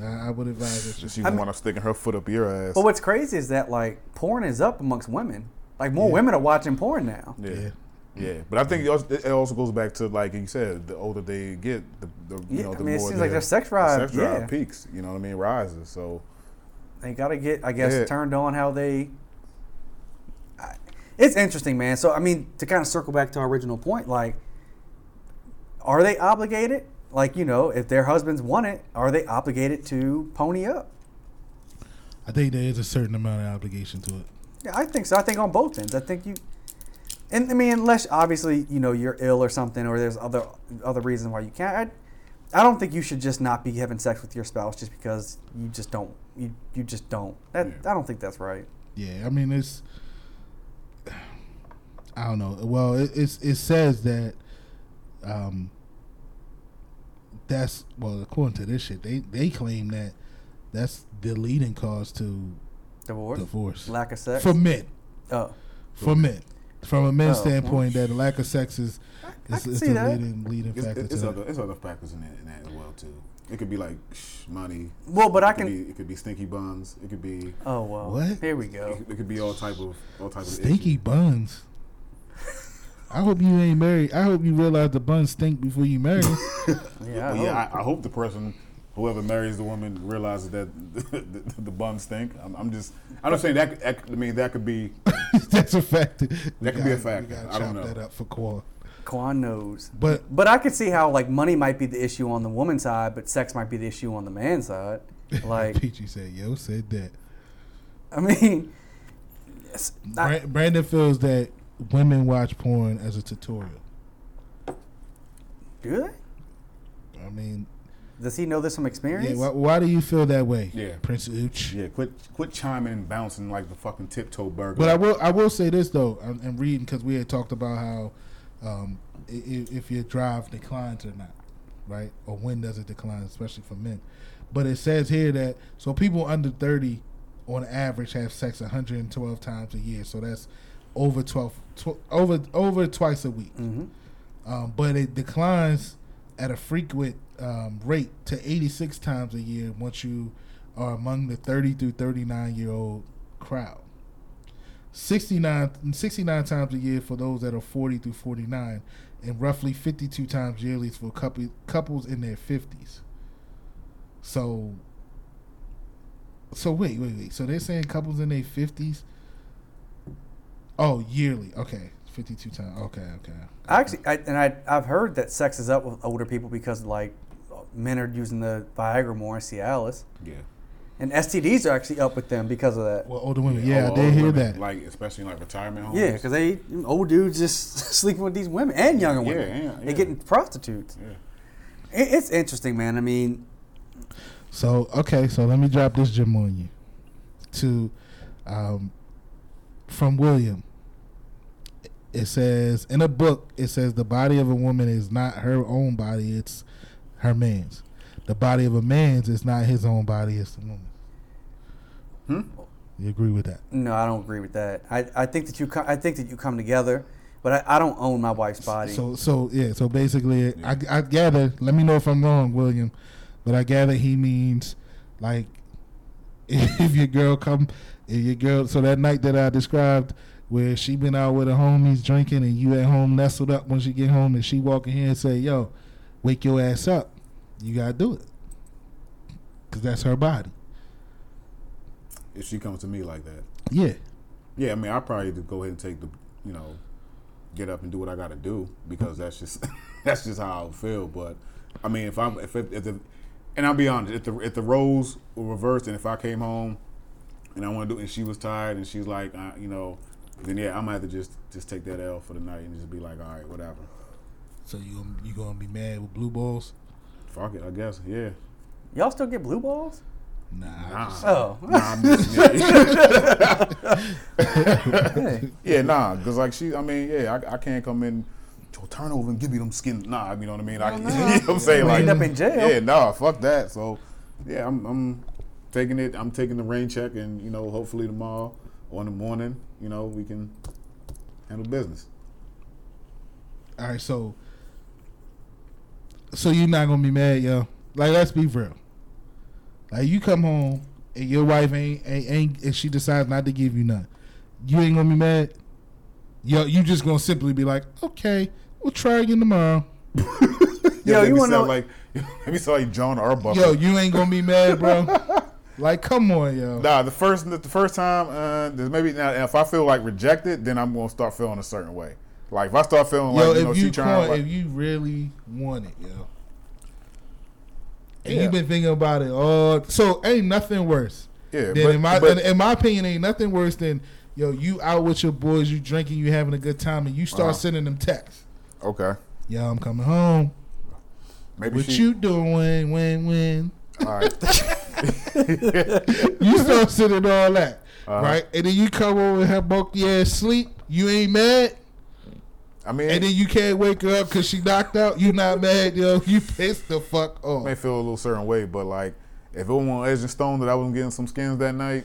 Speaker 3: I I would advise that you.
Speaker 1: She
Speaker 2: I mean-
Speaker 1: want to sticking her foot up your ass.
Speaker 2: But what's crazy is that like porn is up amongst women. Like more
Speaker 3: Yeah.
Speaker 2: women are watching porn now.
Speaker 1: yeah.
Speaker 3: Yeah.
Speaker 1: yeah, But I think it also, goes back to like you said, the older they get, the, the you
Speaker 2: Yeah,
Speaker 1: know
Speaker 2: I
Speaker 1: the
Speaker 2: mean, it
Speaker 1: more
Speaker 2: seems like their sex drive,
Speaker 1: sex drive
Speaker 2: yeah.
Speaker 1: peaks. You know what I mean? Rises. So
Speaker 2: They gotta get, I guess,
Speaker 1: Yeah.
Speaker 2: turned on how they. I- It's interesting, man. So I mean, to kind of circle back to our original point, like, are they obligated? Like, you know, if their husbands want it, are they obligated to pony up?
Speaker 3: I think there is a certain amount of obligation to it.
Speaker 2: Yeah, I think so. I think on both ends. I think you, and I mean, unless obviously you know you're ill or something, or there's other other reasons why you can't. I, I don't think you should just not be having sex with your spouse just because you just don't. You you just don't. That
Speaker 1: Yeah.
Speaker 2: I don't think that's right.
Speaker 3: Yeah, I mean it's. I don't know. Well, it, it's it says that, um. That's well, according to this shit, they they claim that that's the leading cause to
Speaker 2: Divorce,
Speaker 3: divorce
Speaker 2: lack of sex.
Speaker 3: for men.
Speaker 2: oh,
Speaker 3: For men, from a men's
Speaker 2: Oh,
Speaker 3: standpoint, that the lack of sex is
Speaker 2: I
Speaker 3: is, is
Speaker 2: see
Speaker 3: the
Speaker 2: that.
Speaker 3: leading leading
Speaker 1: it's,
Speaker 3: factor
Speaker 1: it's,
Speaker 3: to
Speaker 1: other
Speaker 3: it.
Speaker 1: it's other factors in that, in that as well too. It could be like shh, money.
Speaker 2: well, but I
Speaker 1: It could,
Speaker 2: can.
Speaker 1: be, it could be stinky buns. It could be
Speaker 2: Oh well.
Speaker 3: What?
Speaker 2: Here we go.
Speaker 1: it could be all type of all type of
Speaker 3: Stinky
Speaker 1: issues.
Speaker 3: buns. I hope you ain't married. I hope you realize the buns stink before you marry.
Speaker 2: Yeah.
Speaker 1: Well,
Speaker 2: I
Speaker 1: yeah,
Speaker 2: hope.
Speaker 1: I, I hope the person, whoever marries the woman, realizes that the, the, the buns stink. I'm, I'm just, I'm just saying that. could- that could- I mean, that could be.
Speaker 3: That's a fact.
Speaker 1: That could be a fact. I don't
Speaker 3: chop
Speaker 1: know.
Speaker 3: that up for Quan.
Speaker 2: Quan knows.
Speaker 3: But
Speaker 2: But I could see how like money might be the issue on the woman's side, but sex might be the issue on the man's side. Like,
Speaker 3: Peachy said, "Yo, said that."
Speaker 2: I mean, yes, I-
Speaker 3: Brandon feels that women watch porn as a tutorial.
Speaker 2: do they?
Speaker 3: I mean,
Speaker 2: Does he know this from experience?
Speaker 3: yeah. Why, why do you feel that way,
Speaker 1: Yeah.
Speaker 3: Prince Ooch?
Speaker 1: Yeah, quit, quit chiming and bouncing like the fucking tiptoe burger.
Speaker 3: But I will, I will say this though, and and reading because we had talked about how um, i- i- if your drive declines or not, right, or when does it decline, especially for men. But it says here that so people under thirty, on average, have sex 112 times a year. So that's over 12, tw- over over twice a week.
Speaker 2: hmm
Speaker 3: um, but it declines at a frequent um, rate to 86 times a year once you are among the 30 through 39 year old crowd. 69, 69 times a year for those that are 40 through 49, and roughly 52 times yearly for couple, couples in their 50s. So, so wait, wait, wait. So they're saying couples in their 50s? Oh, yearly. Okay. 52 times. Okay, okay.
Speaker 2: Actually, I, and I I've heard that sex is up with older people because like men are using the Viagra more and Cialis,
Speaker 1: yeah,
Speaker 2: and STDs are actually up with them because of that.
Speaker 3: Well, older women. Yeah,
Speaker 1: All-
Speaker 3: I did
Speaker 1: all
Speaker 3: hear
Speaker 1: women,
Speaker 3: that.
Speaker 1: Like especially in like retirement homes.
Speaker 2: Yeah, because they old dudes just sleeping with these women and younger women.
Speaker 1: Yeah,
Speaker 2: women.
Speaker 1: yeah,
Speaker 2: They
Speaker 1: yeah.
Speaker 2: getting prostitutes.
Speaker 1: Yeah.
Speaker 2: It, it's interesting, man. I mean,
Speaker 3: So okay, so let me drop this gem on you. To, um, from William. It says in a book. It says the body of a woman is not her own body; it's her man's. The body of a man's is not his own body; it's the woman's.
Speaker 1: Hmm?
Speaker 3: You agree with that?
Speaker 2: no, I don't agree with that. I, I think that you I think that you come together but I, I don't own my wife's body.
Speaker 3: So so yeah. So basically, I, I gather. Let me know if I'm wrong, William. But I gather he means like if your girl come, if your girl. So that night that I described, where she been out with her homies drinking, and you at home nestled up when she get home, and she walk in here and say, "Yo, wake your ass up," you gotta do it, cause that's her body.
Speaker 1: If she comes to me like that,
Speaker 3: Yeah.
Speaker 1: yeah, I mean, I probably just go ahead and take the, you know, get up and do what I got to do because that's just that's just how I feel. But I mean, if I'm if it, if the and I'll be honest, if the if the roles were reversed and if I came home and I want to do and she was tired and she's like, uh, you know, then yeah, I'm gonna have to just just take that L for the night and just be like, all right, whatever.
Speaker 3: So you you gonna be mad with blue balls?
Speaker 1: Fuck it, I guess. Yeah.
Speaker 2: Y'all still get blue balls?
Speaker 3: Nah. I just-
Speaker 2: Oh,
Speaker 1: Nah, yeah,
Speaker 2: hey.
Speaker 1: yeah, nah, because like she, I mean, yeah, I, I can't come in to a turnover and give you them skin. Nah, you know what I mean. I, oh, you know what I'm saying? Like,
Speaker 2: end up in jail.
Speaker 1: yeah, nah, fuck that. So, yeah, I'm, I'm taking it. I'm taking the rain check, and you know, hopefully tomorrow or in the morning, you know, we can handle business.
Speaker 3: All right, so so you're not gonna be mad, yo. Like, let's be real. Like, you come home and your wife ain't ain't, ain't and she decides not to give you none. You ain't gonna be mad. Yo, you just gonna simply be like, okay, we'll try again tomorrow.
Speaker 2: Yo,
Speaker 1: Yeah,
Speaker 2: you wanna
Speaker 1: sound
Speaker 2: know-
Speaker 1: like let me sound like Jon Arbuckle.
Speaker 3: Yo, you ain't gonna be mad, bro. like, come on, yo.
Speaker 1: Nah, the first the first time, uh, there's maybe now if I feel like rejected, then I'm gonna start feeling a certain way. Like if I start feeling
Speaker 3: Yo,
Speaker 1: like you know
Speaker 3: if
Speaker 1: she trying, like,
Speaker 3: if you really want it, yo, and
Speaker 1: Yeah.
Speaker 3: you've been thinking about it, oh, so ain't nothing worse.
Speaker 1: yeah, but,
Speaker 3: in my
Speaker 1: but-
Speaker 3: in, in my opinion, ain't nothing worse than yo, you out with your boys, you drinking, you having a good time, and you start
Speaker 1: Uh-huh.
Speaker 3: sending them texts.
Speaker 1: okay,
Speaker 3: Yo, I'm coming home.
Speaker 1: maybe
Speaker 3: What
Speaker 1: she,
Speaker 3: you doing? When when?
Speaker 1: all right,
Speaker 3: You start sending all that,
Speaker 1: Uh-huh.
Speaker 3: right? And then you come over and have bulky ass sleep. You ain't mad,
Speaker 1: I mean,
Speaker 3: and then you can't wake her up because she knocked out. You not mad, yo. You pissed the fuck off.
Speaker 1: may feel a little certain way, but like if it was on Edge and Stone that I wasn't getting some skins that night,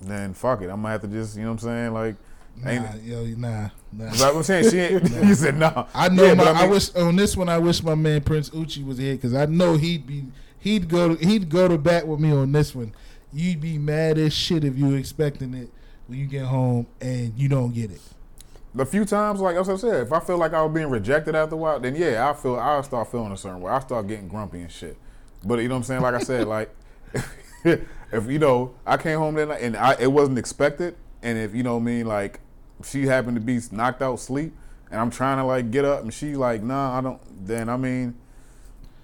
Speaker 1: then fuck it, I'm gonna have to just you know what I'm saying, like. Ain't,
Speaker 3: Nah, yo, nah, nah.
Speaker 1: Like I'm saying, she ain't, you said no.
Speaker 3: I know.
Speaker 1: Yeah,
Speaker 3: my, I,
Speaker 1: mean-
Speaker 3: wish on this one. I wish my man Prince Uchi was here because I know he'd be he'd go to, he'd go to bat with me on this one. You'd be mad as shit if you expecting it when you get home and you don't get it.
Speaker 1: The few times, like as I said, if I feel like I was being rejected after a while, then yeah, I feel I'll start feeling a certain way. I start getting grumpy and shit. But you know what I'm saying? Like I said, like if you know I came home that night and I it wasn't expected, and if you know what I mean, like she happened to be knocked out sleep, and I'm trying to like get up, and she like, nah, I don't. Then I mean,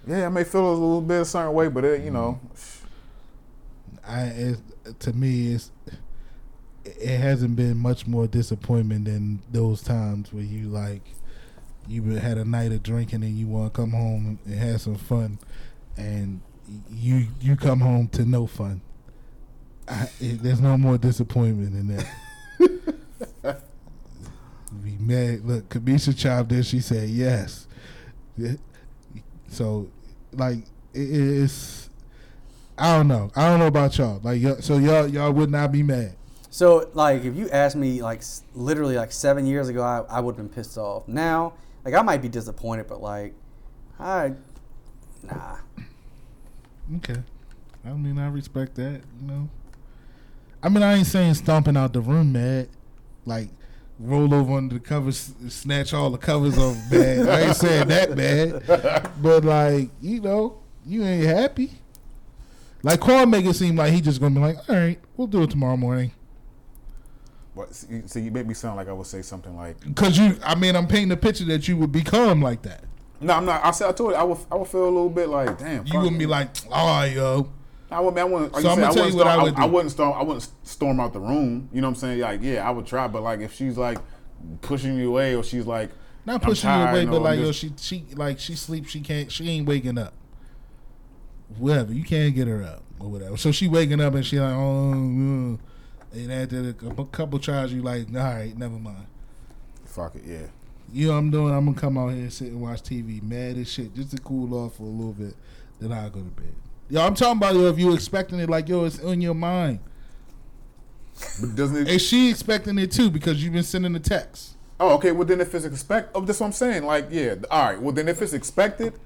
Speaker 1: yeah, I may feel a little bit a certain way, but it, you know, mm.
Speaker 3: I it, to me it's it hasn't been much more disappointment than those times where you like you had a night of drinking and you want to come home and have some fun, and you you come home to no fun. I, it, there's no more disappointment in that. Be mad. Look, Kamisha chimed in. She said yes. So, like, it, it's. I don't know. I don't know about y'all. Like, so y'all y'all would not be mad.
Speaker 2: So, like, if you asked me, like, s- literally, like, seven years ago, I, I would have been pissed off. Now, like, I might be disappointed, but, like, I, nah.
Speaker 3: Okay. I mean, I respect that. You know. I mean, I ain't saying stomping out the room mad, like roll over under the covers, snatch all the covers off bad. I ain't saying that bad, but like you know, you ain't happy. Like Quan make it seem like he just gonna be like, all right, we'll do it tomorrow morning.
Speaker 1: See, see, you made me sound like I would say something like,
Speaker 3: Cause you, I mean, I'm painting a picture that you would become like that.
Speaker 1: no, I'm not. I said I told you I would I would feel a little bit like, damn,
Speaker 3: You wouldn't be like, oh, yo,
Speaker 1: I wouldn't. I wouldn't. Like
Speaker 3: So I'ma tell you what I
Speaker 1: storm-
Speaker 3: would
Speaker 1: I,
Speaker 3: do.
Speaker 1: wouldn't storm. I wouldn't storm out the room. You know what I'm saying? Like, yeah, I would try, but like if she's like pushing me away, or she's like
Speaker 3: not
Speaker 1: I'm
Speaker 3: pushing you away, but
Speaker 1: I'm
Speaker 3: like, yo, she, she, like, she sleeps, she can't, she ain't waking up. Whatever, you can't get her up or whatever. So she waking up and she like, oh, mm. And after a couple, tries, you like, all right, never mind.
Speaker 1: fuck it, yeah.
Speaker 3: You know what I'm doing? I'm gonna come out here and sit and watch TV, mad as shit, just to cool off for a little bit. Then I'll go to bed. Yo, I'm talking about yo, if you expecting it, like yo, it's in your mind.
Speaker 1: But doesn't it?
Speaker 3: And she expecting it too because you've been sending the text.
Speaker 1: Oh, okay. Well, then if it's expect, oh, that's what I'm saying. Like, yeah, all right. Well, then if it's expected,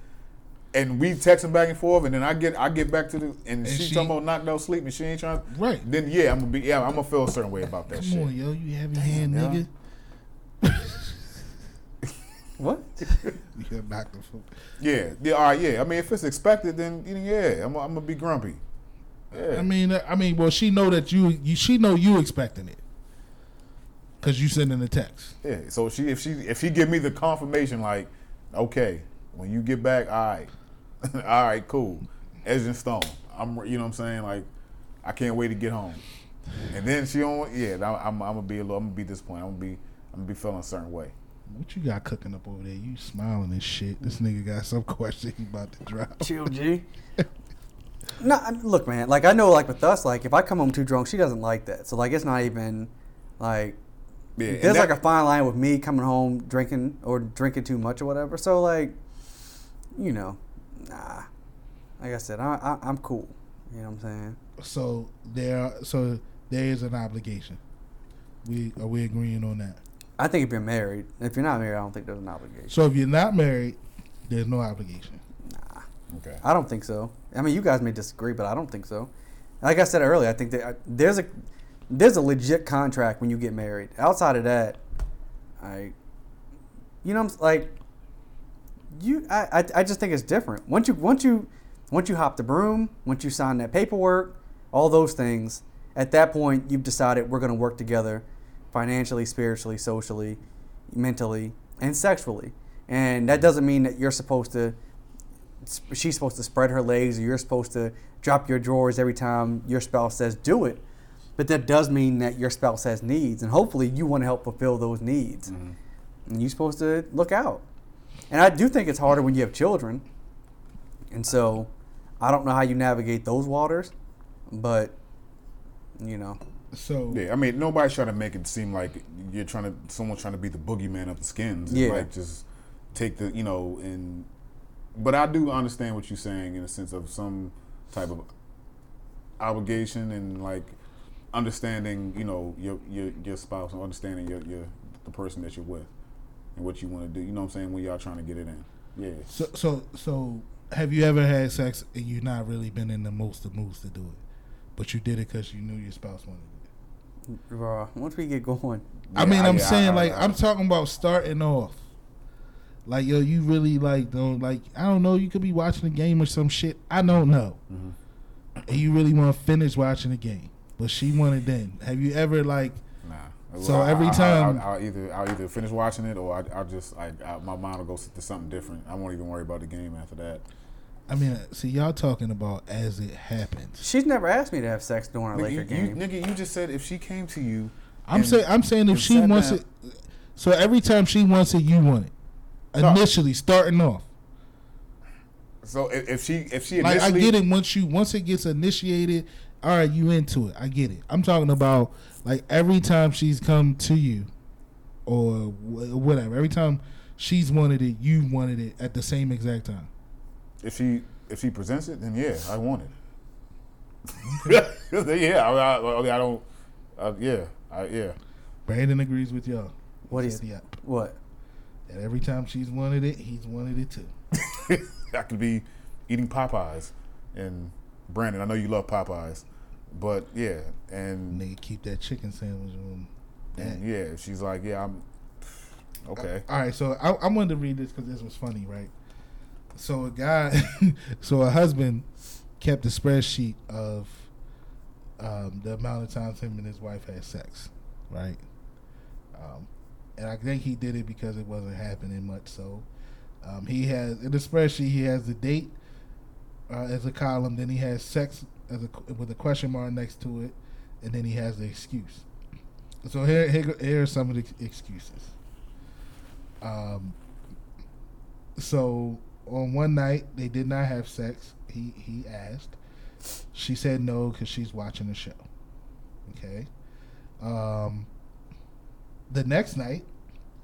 Speaker 1: and we texting back and forth, and then I get I get back to the and,
Speaker 3: And
Speaker 1: she,
Speaker 3: she-
Speaker 1: talking about knocked out sleep, and she ain't trying.
Speaker 3: Right.
Speaker 1: Then yeah, I'm gonna be yeah, I'm gonna feel a certain way about that
Speaker 3: Come
Speaker 1: shit.
Speaker 3: on, yo, you have your hand,
Speaker 1: yo.
Speaker 3: nigga.
Speaker 2: What?
Speaker 3: You got knocked the fuck.
Speaker 1: Yeah, yeah, all right, yeah. I mean, if it's expected, then yeah, I'm, I'm gonna be grumpy. Yeah.
Speaker 3: I mean, uh, I mean, well, she know that you, you she know you expecting it, cause you sending the text.
Speaker 1: Yeah. So she if she if she give me the confirmation like, okay, when you get back, all right, all right, cool, edge and stone. I'm you know what I'm saying like, I can't wait to get home. And then she don't yeah, I'm, I'm, I'm gonna be a little I'm gonna be disappointed. I'm gonna be I'm gonna be feeling a certain way.
Speaker 3: What you got cooking up over there? You smiling and shit. This nigga got some question he about to drop.
Speaker 2: Chill, G. no, I mean, look, man. Like I know, like with us, like if I come home too drunk, she doesn't like that. So like it's not even like
Speaker 1: Yeah.
Speaker 2: there's
Speaker 1: that-
Speaker 2: like a fine line with me coming home drinking or drinking too much or whatever. So like, you know, nah. Like I said, I, I I'm cool. You know what I'm saying?
Speaker 3: So there, so there is an obligation. We are we agreeing on that?
Speaker 2: I think if you're married, if you're not married, I don't think there's an obligation.
Speaker 3: So if you're not married, there's no obligation. Nah.
Speaker 1: Okay.
Speaker 2: I don't think so. I mean, you guys may disagree, but I don't think so. Like I said earlier, I think that uh, there's a there's a legit contract when you get married. Outside of that, I, you know, I'm like, you, I, I, I just think it's different. Once you, once you, once you hop the broom, once you sign that paperwork, all those things. At that point, you've decided we're going to work together, financially, spiritually, socially, mentally, and sexually. And that doesn't mean that you're supposed to she's supposed to spread her legs or you're supposed to drop your drawers every time your spouse says do it. But that does mean that your spouse has needs, and hopefully you want to help fulfill those needs. Mm-hmm. And you're supposed to look out. And I do think it's harder when you have children. And so I don't know how you navigate those waters, but you know.
Speaker 3: So
Speaker 1: Yeah, I mean, nobody's trying to make it seem like you're trying to, someone's trying to be the boogeyman of the skins. And
Speaker 2: Yeah.
Speaker 1: Like, just take the, you know, and, but I do understand what you're saying in a sense of some type of obligation and like understanding, you know, your your your spouse and understanding your your the person that you're with and what you want to do. You know what I'm saying? When y'all trying to get it in. Yeah.
Speaker 3: so so so have you ever had sex and you not really been in the most of moods to do it, but you did it because you knew your spouse wanted it?
Speaker 2: Bruh, once we get going,
Speaker 3: I mean, I'm
Speaker 1: yeah,
Speaker 3: saying
Speaker 1: I-
Speaker 3: like
Speaker 1: I-
Speaker 3: I'm talking about starting off. Like yo, you really like don't like I don't know. You could be watching a game or some shit. I don't know.
Speaker 1: Mm-hmm.
Speaker 3: And you really want to finish watching the game, but she wanted then. Have you ever like?
Speaker 1: Nah.
Speaker 3: So
Speaker 1: I-
Speaker 3: every
Speaker 1: I- I-
Speaker 3: time-
Speaker 1: I'll, I'll either I'll either finish watching it or I, I'll just I, I, my mind will go to something different. I won't even worry about the game after that.
Speaker 3: I mean, see, y'all talking about as it happens.
Speaker 2: she's never asked me to have sex during a
Speaker 1: Nigga, you,
Speaker 2: Laker
Speaker 1: you,
Speaker 2: game.
Speaker 1: nigga, you just said if she came to you,
Speaker 3: I'm saying, I'm saying if she wants
Speaker 1: down-
Speaker 3: it, so every time she wants it, you want it.
Speaker 1: No.
Speaker 3: Initially, starting off,
Speaker 1: So if, if she if she
Speaker 3: like I get it. Once you once it gets initiated, all right, you into it. I get it. I'm talking about like every time she's come to you, or whatever. Every time she's wanted it, you wanted it at the same exact time.
Speaker 1: if she if she presents it, then yeah, I want it. yeah, I, I, I, I don't. Uh, yeah, I, yeah.
Speaker 3: Brandon agrees with y'all.
Speaker 2: What
Speaker 3: He yeah.
Speaker 2: what?
Speaker 3: And every time she's wanted it, he's wanted it too.
Speaker 1: I could be eating Popeyes, and Brandon, I know you love Popeyes, but yeah, and,
Speaker 3: Nigga, keep that chicken sandwich on.
Speaker 1: and yeah, she's like, yeah, I'm okay.
Speaker 3: All right, so I, I wanted to read this because this was funny, right? So a guy, so a husband kept a spreadsheet of um, the amount of times him and his wife had sex, right? Um, and I think he did it because it wasn't happening much. So um, he has in the spreadsheet he has the date uh, as a column, then he has sex as a with a question mark next to it, and then he has the excuse. So here, here, here are some of the excuses. Um, so on one night they did not have sex. He he asked. She said no because she's watching the show. Okay. Um, the next night,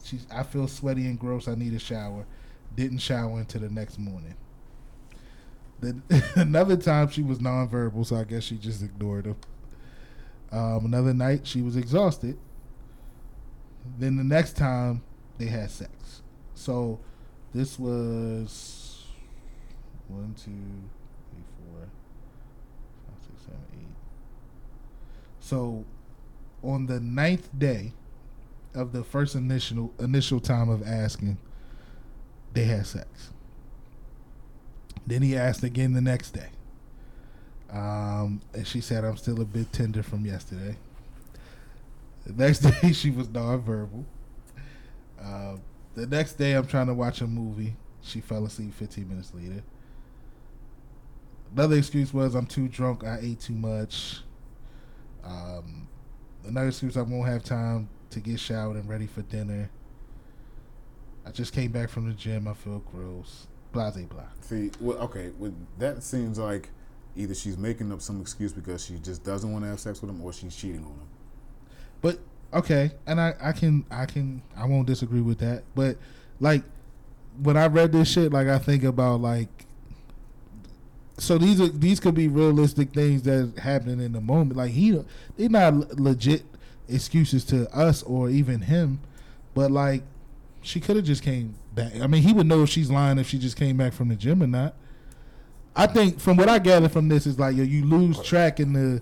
Speaker 3: she's I feel sweaty and gross. I need a shower. Didn't shower until the next morning. Then another time she was nonverbal, so I guess she just ignored him. Um, another night she was exhausted. Then the next time they had sex. So this was one, two, three, four, five, six, seven, eight. So on the ninth day of the first initial initial time of asking, they had sex. Then he asked again the next day. Um, and she said, I'm still a bit tender from yesterday. The next day, she was nonverbal. Uh, the next day, I'm trying to watch a movie. She fell asleep 15 minutes later. Another excuse was, I'm too drunk. I ate too much. Um, another excuse, I won't have time to get showered and ready for dinner. I just came back from the gym. I feel gross. Blah, blah, blah.
Speaker 1: See, well, okay, well, that seems like either she's making up some excuse because she just doesn't want to have sex with him, or she's cheating on him.
Speaker 3: But okay, and I, I can I can I won't disagree with that. But like when I read this shit, like I think about like so these are these could be realistic things that happening in the moment. Like he they're not legit excuses to us or even him, but like she could have just came back. I mean, he would know if she's lying if she just came back from the gym or not. I think from what I gather from this is like yo, you lose track in the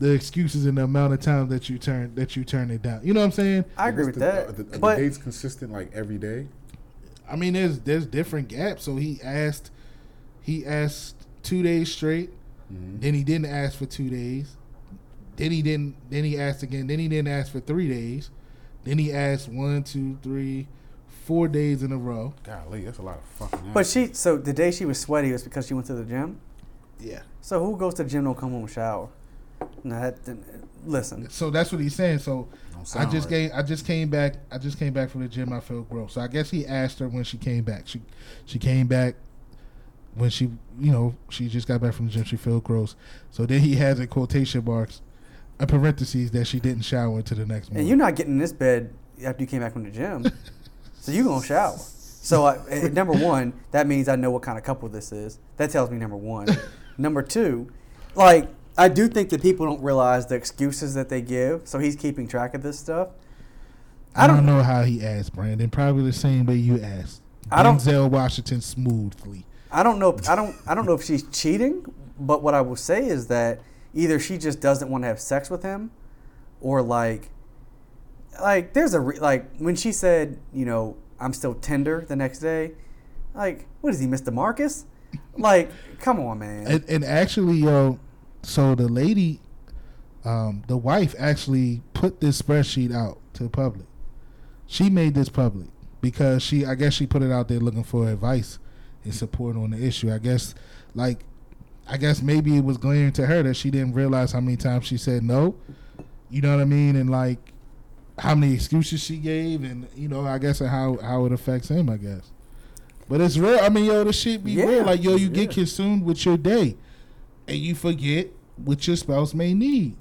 Speaker 3: the excuses and the amount of time that you turn that you turn it down. You know what I'm saying?
Speaker 2: I agree with
Speaker 1: the,
Speaker 2: that.
Speaker 1: Are the, are
Speaker 2: but
Speaker 1: the dates consistent like every day?
Speaker 3: I mean, there's there's different gaps. So he asked, he asked two days straight.
Speaker 1: Mm-hmm.
Speaker 3: Then he didn't ask for two days. Then he didn't. Then he asked again. Then he didn't ask for three days. Then he asked one, two, three, four days in a row.
Speaker 1: Golly, that's a lot of fucking.
Speaker 2: but she so the day she was sweaty was because she went to the gym.
Speaker 3: Yeah.
Speaker 2: So who goes to the gym don't come home and shower? No, that, then- listen.
Speaker 3: So that's what he's saying. So I just
Speaker 1: right.
Speaker 3: came. I just came back. I just came back from the gym. I felt gross. So I guess he asked her when she came back. She she came back when she you know she just got back from the gym. She felt gross. So then he has in quotation marks, a parentheses that she didn't shower until the next morning.
Speaker 2: And you're not getting in this bed after you came back from the gym, so you gonna shower. So I, eh, number one, that means I know what kind of couple this is. That tells me number one. number two, like I do think that people don't realize the excuses that they give. So he's keeping track of this stuff.
Speaker 3: I don't know how he asked Brandon. Probably the same way you asked.
Speaker 2: I don't-
Speaker 3: Denzel Washington smoothly.
Speaker 2: I don't know. I don't. I don't know if she's cheating. But what I will say is that either she just doesn't want to have sex with him, or like, like there's a re- like when she said, you know, I'm still tender the next day. Like, what is he, Mr. Marcus? Like, come on, man.
Speaker 3: And, and actually, yo, so the lady, um, the wife actually put this spreadsheet out to the public. She made this public because she, I guess, she put it out there looking for advice and support on the issue. I guess, like, I guess maybe it was glaring to her that she didn't realize how many times she said no. You know what I mean? And like, how many excuses she gave, and you know, I guess how how it affects him. I guess. But it's real. I mean, yo, this shit be
Speaker 2: Yeah.
Speaker 3: real. Like, yo, you get consumed with your day, and you forget what your spouse may need.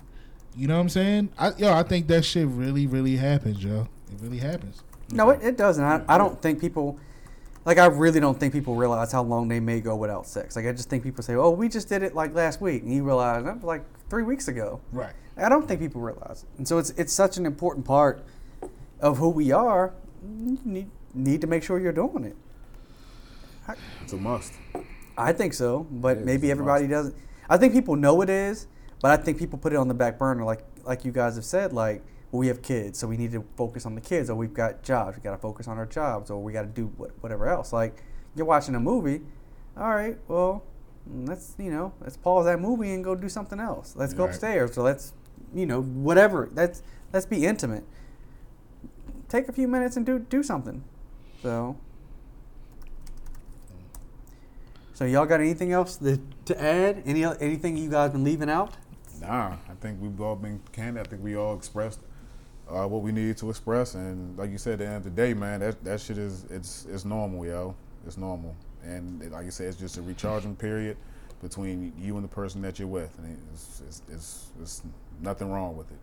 Speaker 3: You know what I'm saying? I, yo, I think that shit really, really happens, yo. It really happens.
Speaker 2: no, it, it doesn't. I, I don't think people. Like I really don't think people realize how long they may go without sex. Like I just think people say, "Oh, we just did it like last week," and you realize that was like three weeks ago.
Speaker 3: Right.
Speaker 2: I don't think people realize it. And so it's it's such an important part of who we are. You need, need to make sure you're doing it.
Speaker 1: It's a must.
Speaker 2: I think so, but maybe everybody
Speaker 1: must.
Speaker 2: doesn't. I think people know it is, but I think people put it on the back burner, like like you guys have said, like well, we have kids, so we need to focus on the kids, or we've got jobs, we got to focus on our jobs, or we got to do what, whatever else. Like you're watching a movie, all right, well, let's you know let's pause that movie and go do something else. Let's go
Speaker 1: Right.
Speaker 2: upstairs, so let's you know whatever. Let's let's be intimate. Take a few minutes and do do something. So. So y'all got anything else that, to add? Any anything you guys been leaving out?
Speaker 1: Nah, I think we've all been candid. I think we all expressed uh, what we needed to express, and like you said, at the end of the day, man, that that shit is it's it's normal, yo. It's normal, and it- like you said, it's just a recharging period between you and the person that you're with, and it's it's, it's, it's nothing wrong with it.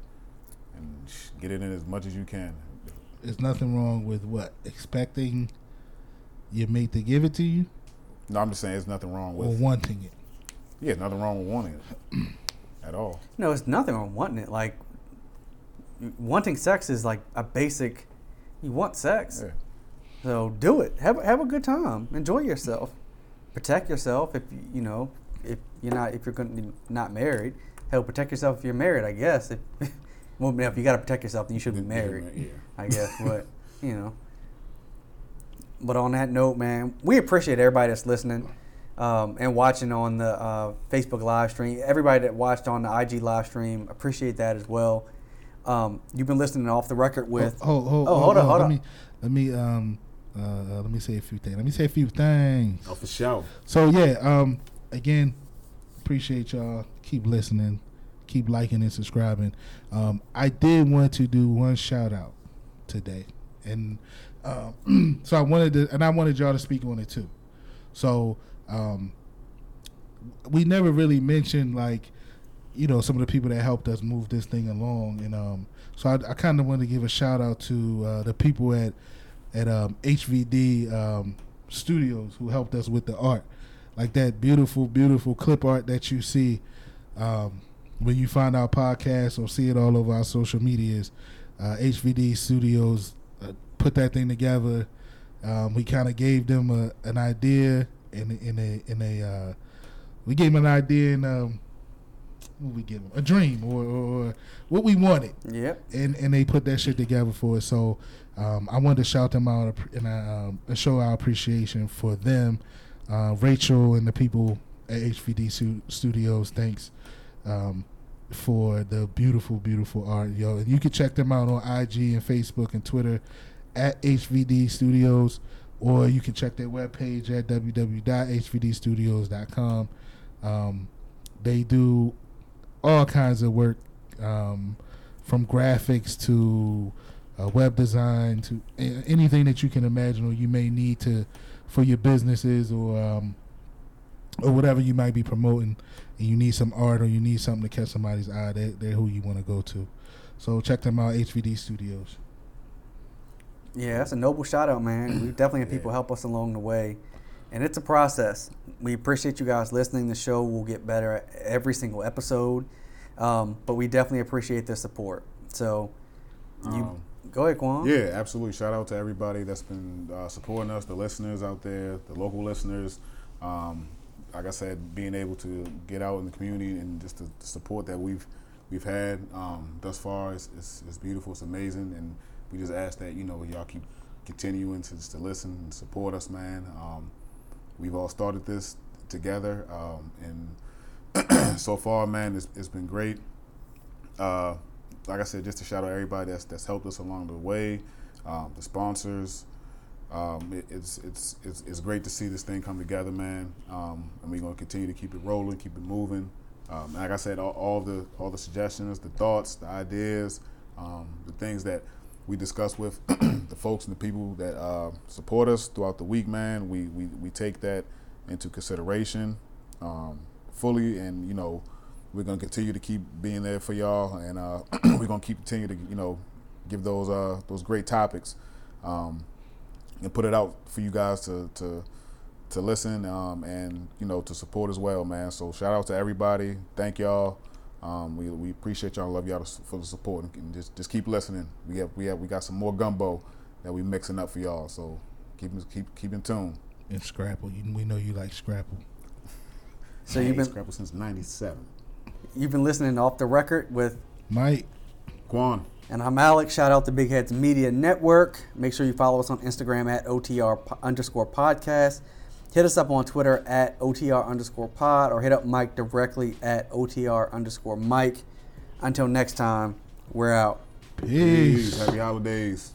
Speaker 1: And get it in as much as you can.
Speaker 3: There's nothing wrong with what expecting your mate to give it to you
Speaker 1: No, I'm just saying, there's nothing wrong
Speaker 3: or
Speaker 1: with.
Speaker 3: wanting it.
Speaker 1: Yeah, nothing wrong with wanting it at all.
Speaker 2: No, it's nothing wrong wanting it. Like wanting sex is like a basic You want sex.
Speaker 1: Yeah.
Speaker 2: So do it. Have have a good time. Enjoy yourself. Protect yourself if you you know if you're not if you're going to not married. Hell, protect yourself if you're married. I guess. If, well, if you got to protect yourself, then you should be married.
Speaker 1: Yeah.
Speaker 2: I guess. But you know. But on that note, man, we appreciate everybody that's listening um, and watching on the uh, Facebook live stream. Everybody that watched on the IG live stream, appreciate that as well. Um, you've been listening off the record with.
Speaker 3: Oh, hold,
Speaker 2: Oh, hold on, hold
Speaker 3: let
Speaker 2: on.
Speaker 3: Me, let me um uh let me say a few things. Let me say a few things.
Speaker 1: Oh, for sure.
Speaker 3: So yeah, um, again, appreciate y'all. Keep listening, keep liking and subscribing. Um, I did want to do one shout out today, and um, so I wanted to, and I wanted y'all to speak on it too. So um, we never really mentioned like, you know, some of the people that helped us move this thing along, and um, so I, I kind of want to give a shout out to uh, the people at at um, HVD um, Studios who helped us with the art, like that beautiful, beautiful clip art that you see um, when you find our podcast or see it all over our social medias. Uh, HVD Studios uh, put that thing together. Um, we kind of gave them a, an idea in in a in a uh, we gave them an idea and um, what we give them a dream or, or, or what we wanted
Speaker 2: Yep.
Speaker 3: and and they put that shit together for us. So um, I wanted to shout them out and um, show our appreciation for them, uh, Rachel and the people at HVD Stu- Studios. Thanks um, for the beautiful, beautiful art, yo. And you can check them out on IG and Facebook and Twitter at HVD Studios, or you can check their webpage at www.hvdstudios.com. Um, they do all kinds of work. Um, from graphics to uh, web design to anything that you can imagine or you may need to for your businesses or um, or whatever you might be promoting and you need some art or you need something to catch somebody's eye they're, they're who you want to go to so check them out hvd studios
Speaker 2: Yeah, that's a noble shout out, man. We definitely have people help us along the way. And it's a process. We appreciate you guys listening. The show will get better every single episode. Um, but we definitely appreciate the support. So you
Speaker 1: Um,
Speaker 2: go ahead, Quan.
Speaker 1: Yeah, absolutely. Shout out to everybody that's been uh, supporting us, the listeners out there, the local listeners. Um, like I said, being able to get out in the community and just the, support that we've we've had um, thus far is, beautiful. It's amazing, and we just ask that you know y'all keep continuing to to listen and support us, man. Um, we've all started this together, um, and so far, man, it's, it's been great. Uh, like I said, just to shout out everybody that's that's helped us along the way, um, the sponsors. Um, it, it's, it's it's it's great to see this thing come together, man. Um, and we're gonna continue to keep it rolling, keep it moving. Um, like I said, all, all the all the suggestions, the thoughts, the ideas, um, the things that we discuss with the folks and the people that uh, support us throughout the week, man. We we, we take that into consideration um, fully, and you know we're gonna continue to keep being there for y'all, and uh, we're gonna keep continue to you know give those uh, those great topics um, and put it out for you guys to to to listen um, and you know to support as well, man. So shout out to everybody. Thank y'all. Um, we, we appreciate y'all. Love y'all for the support and just just keep listening. We have we have we got some more gumbo that we mixing up for y'all. So keep keep keep in tune.
Speaker 3: and scrapple you, we know you like scrapple
Speaker 2: So you've been
Speaker 1: Scrapple since '97.
Speaker 2: You've been listening to off the record with
Speaker 3: mike
Speaker 1: Quan.
Speaker 2: and I'm Alex. Shout out to Big Heads Media Network. Make sure you follow us on Instagram at OTR underscore podcast. Hit us up on Twitter at OTR underscore pod or hit up Mike directly at OTR underscore Mike. Until next time, we're out.
Speaker 3: peace.
Speaker 1: Happy holidays.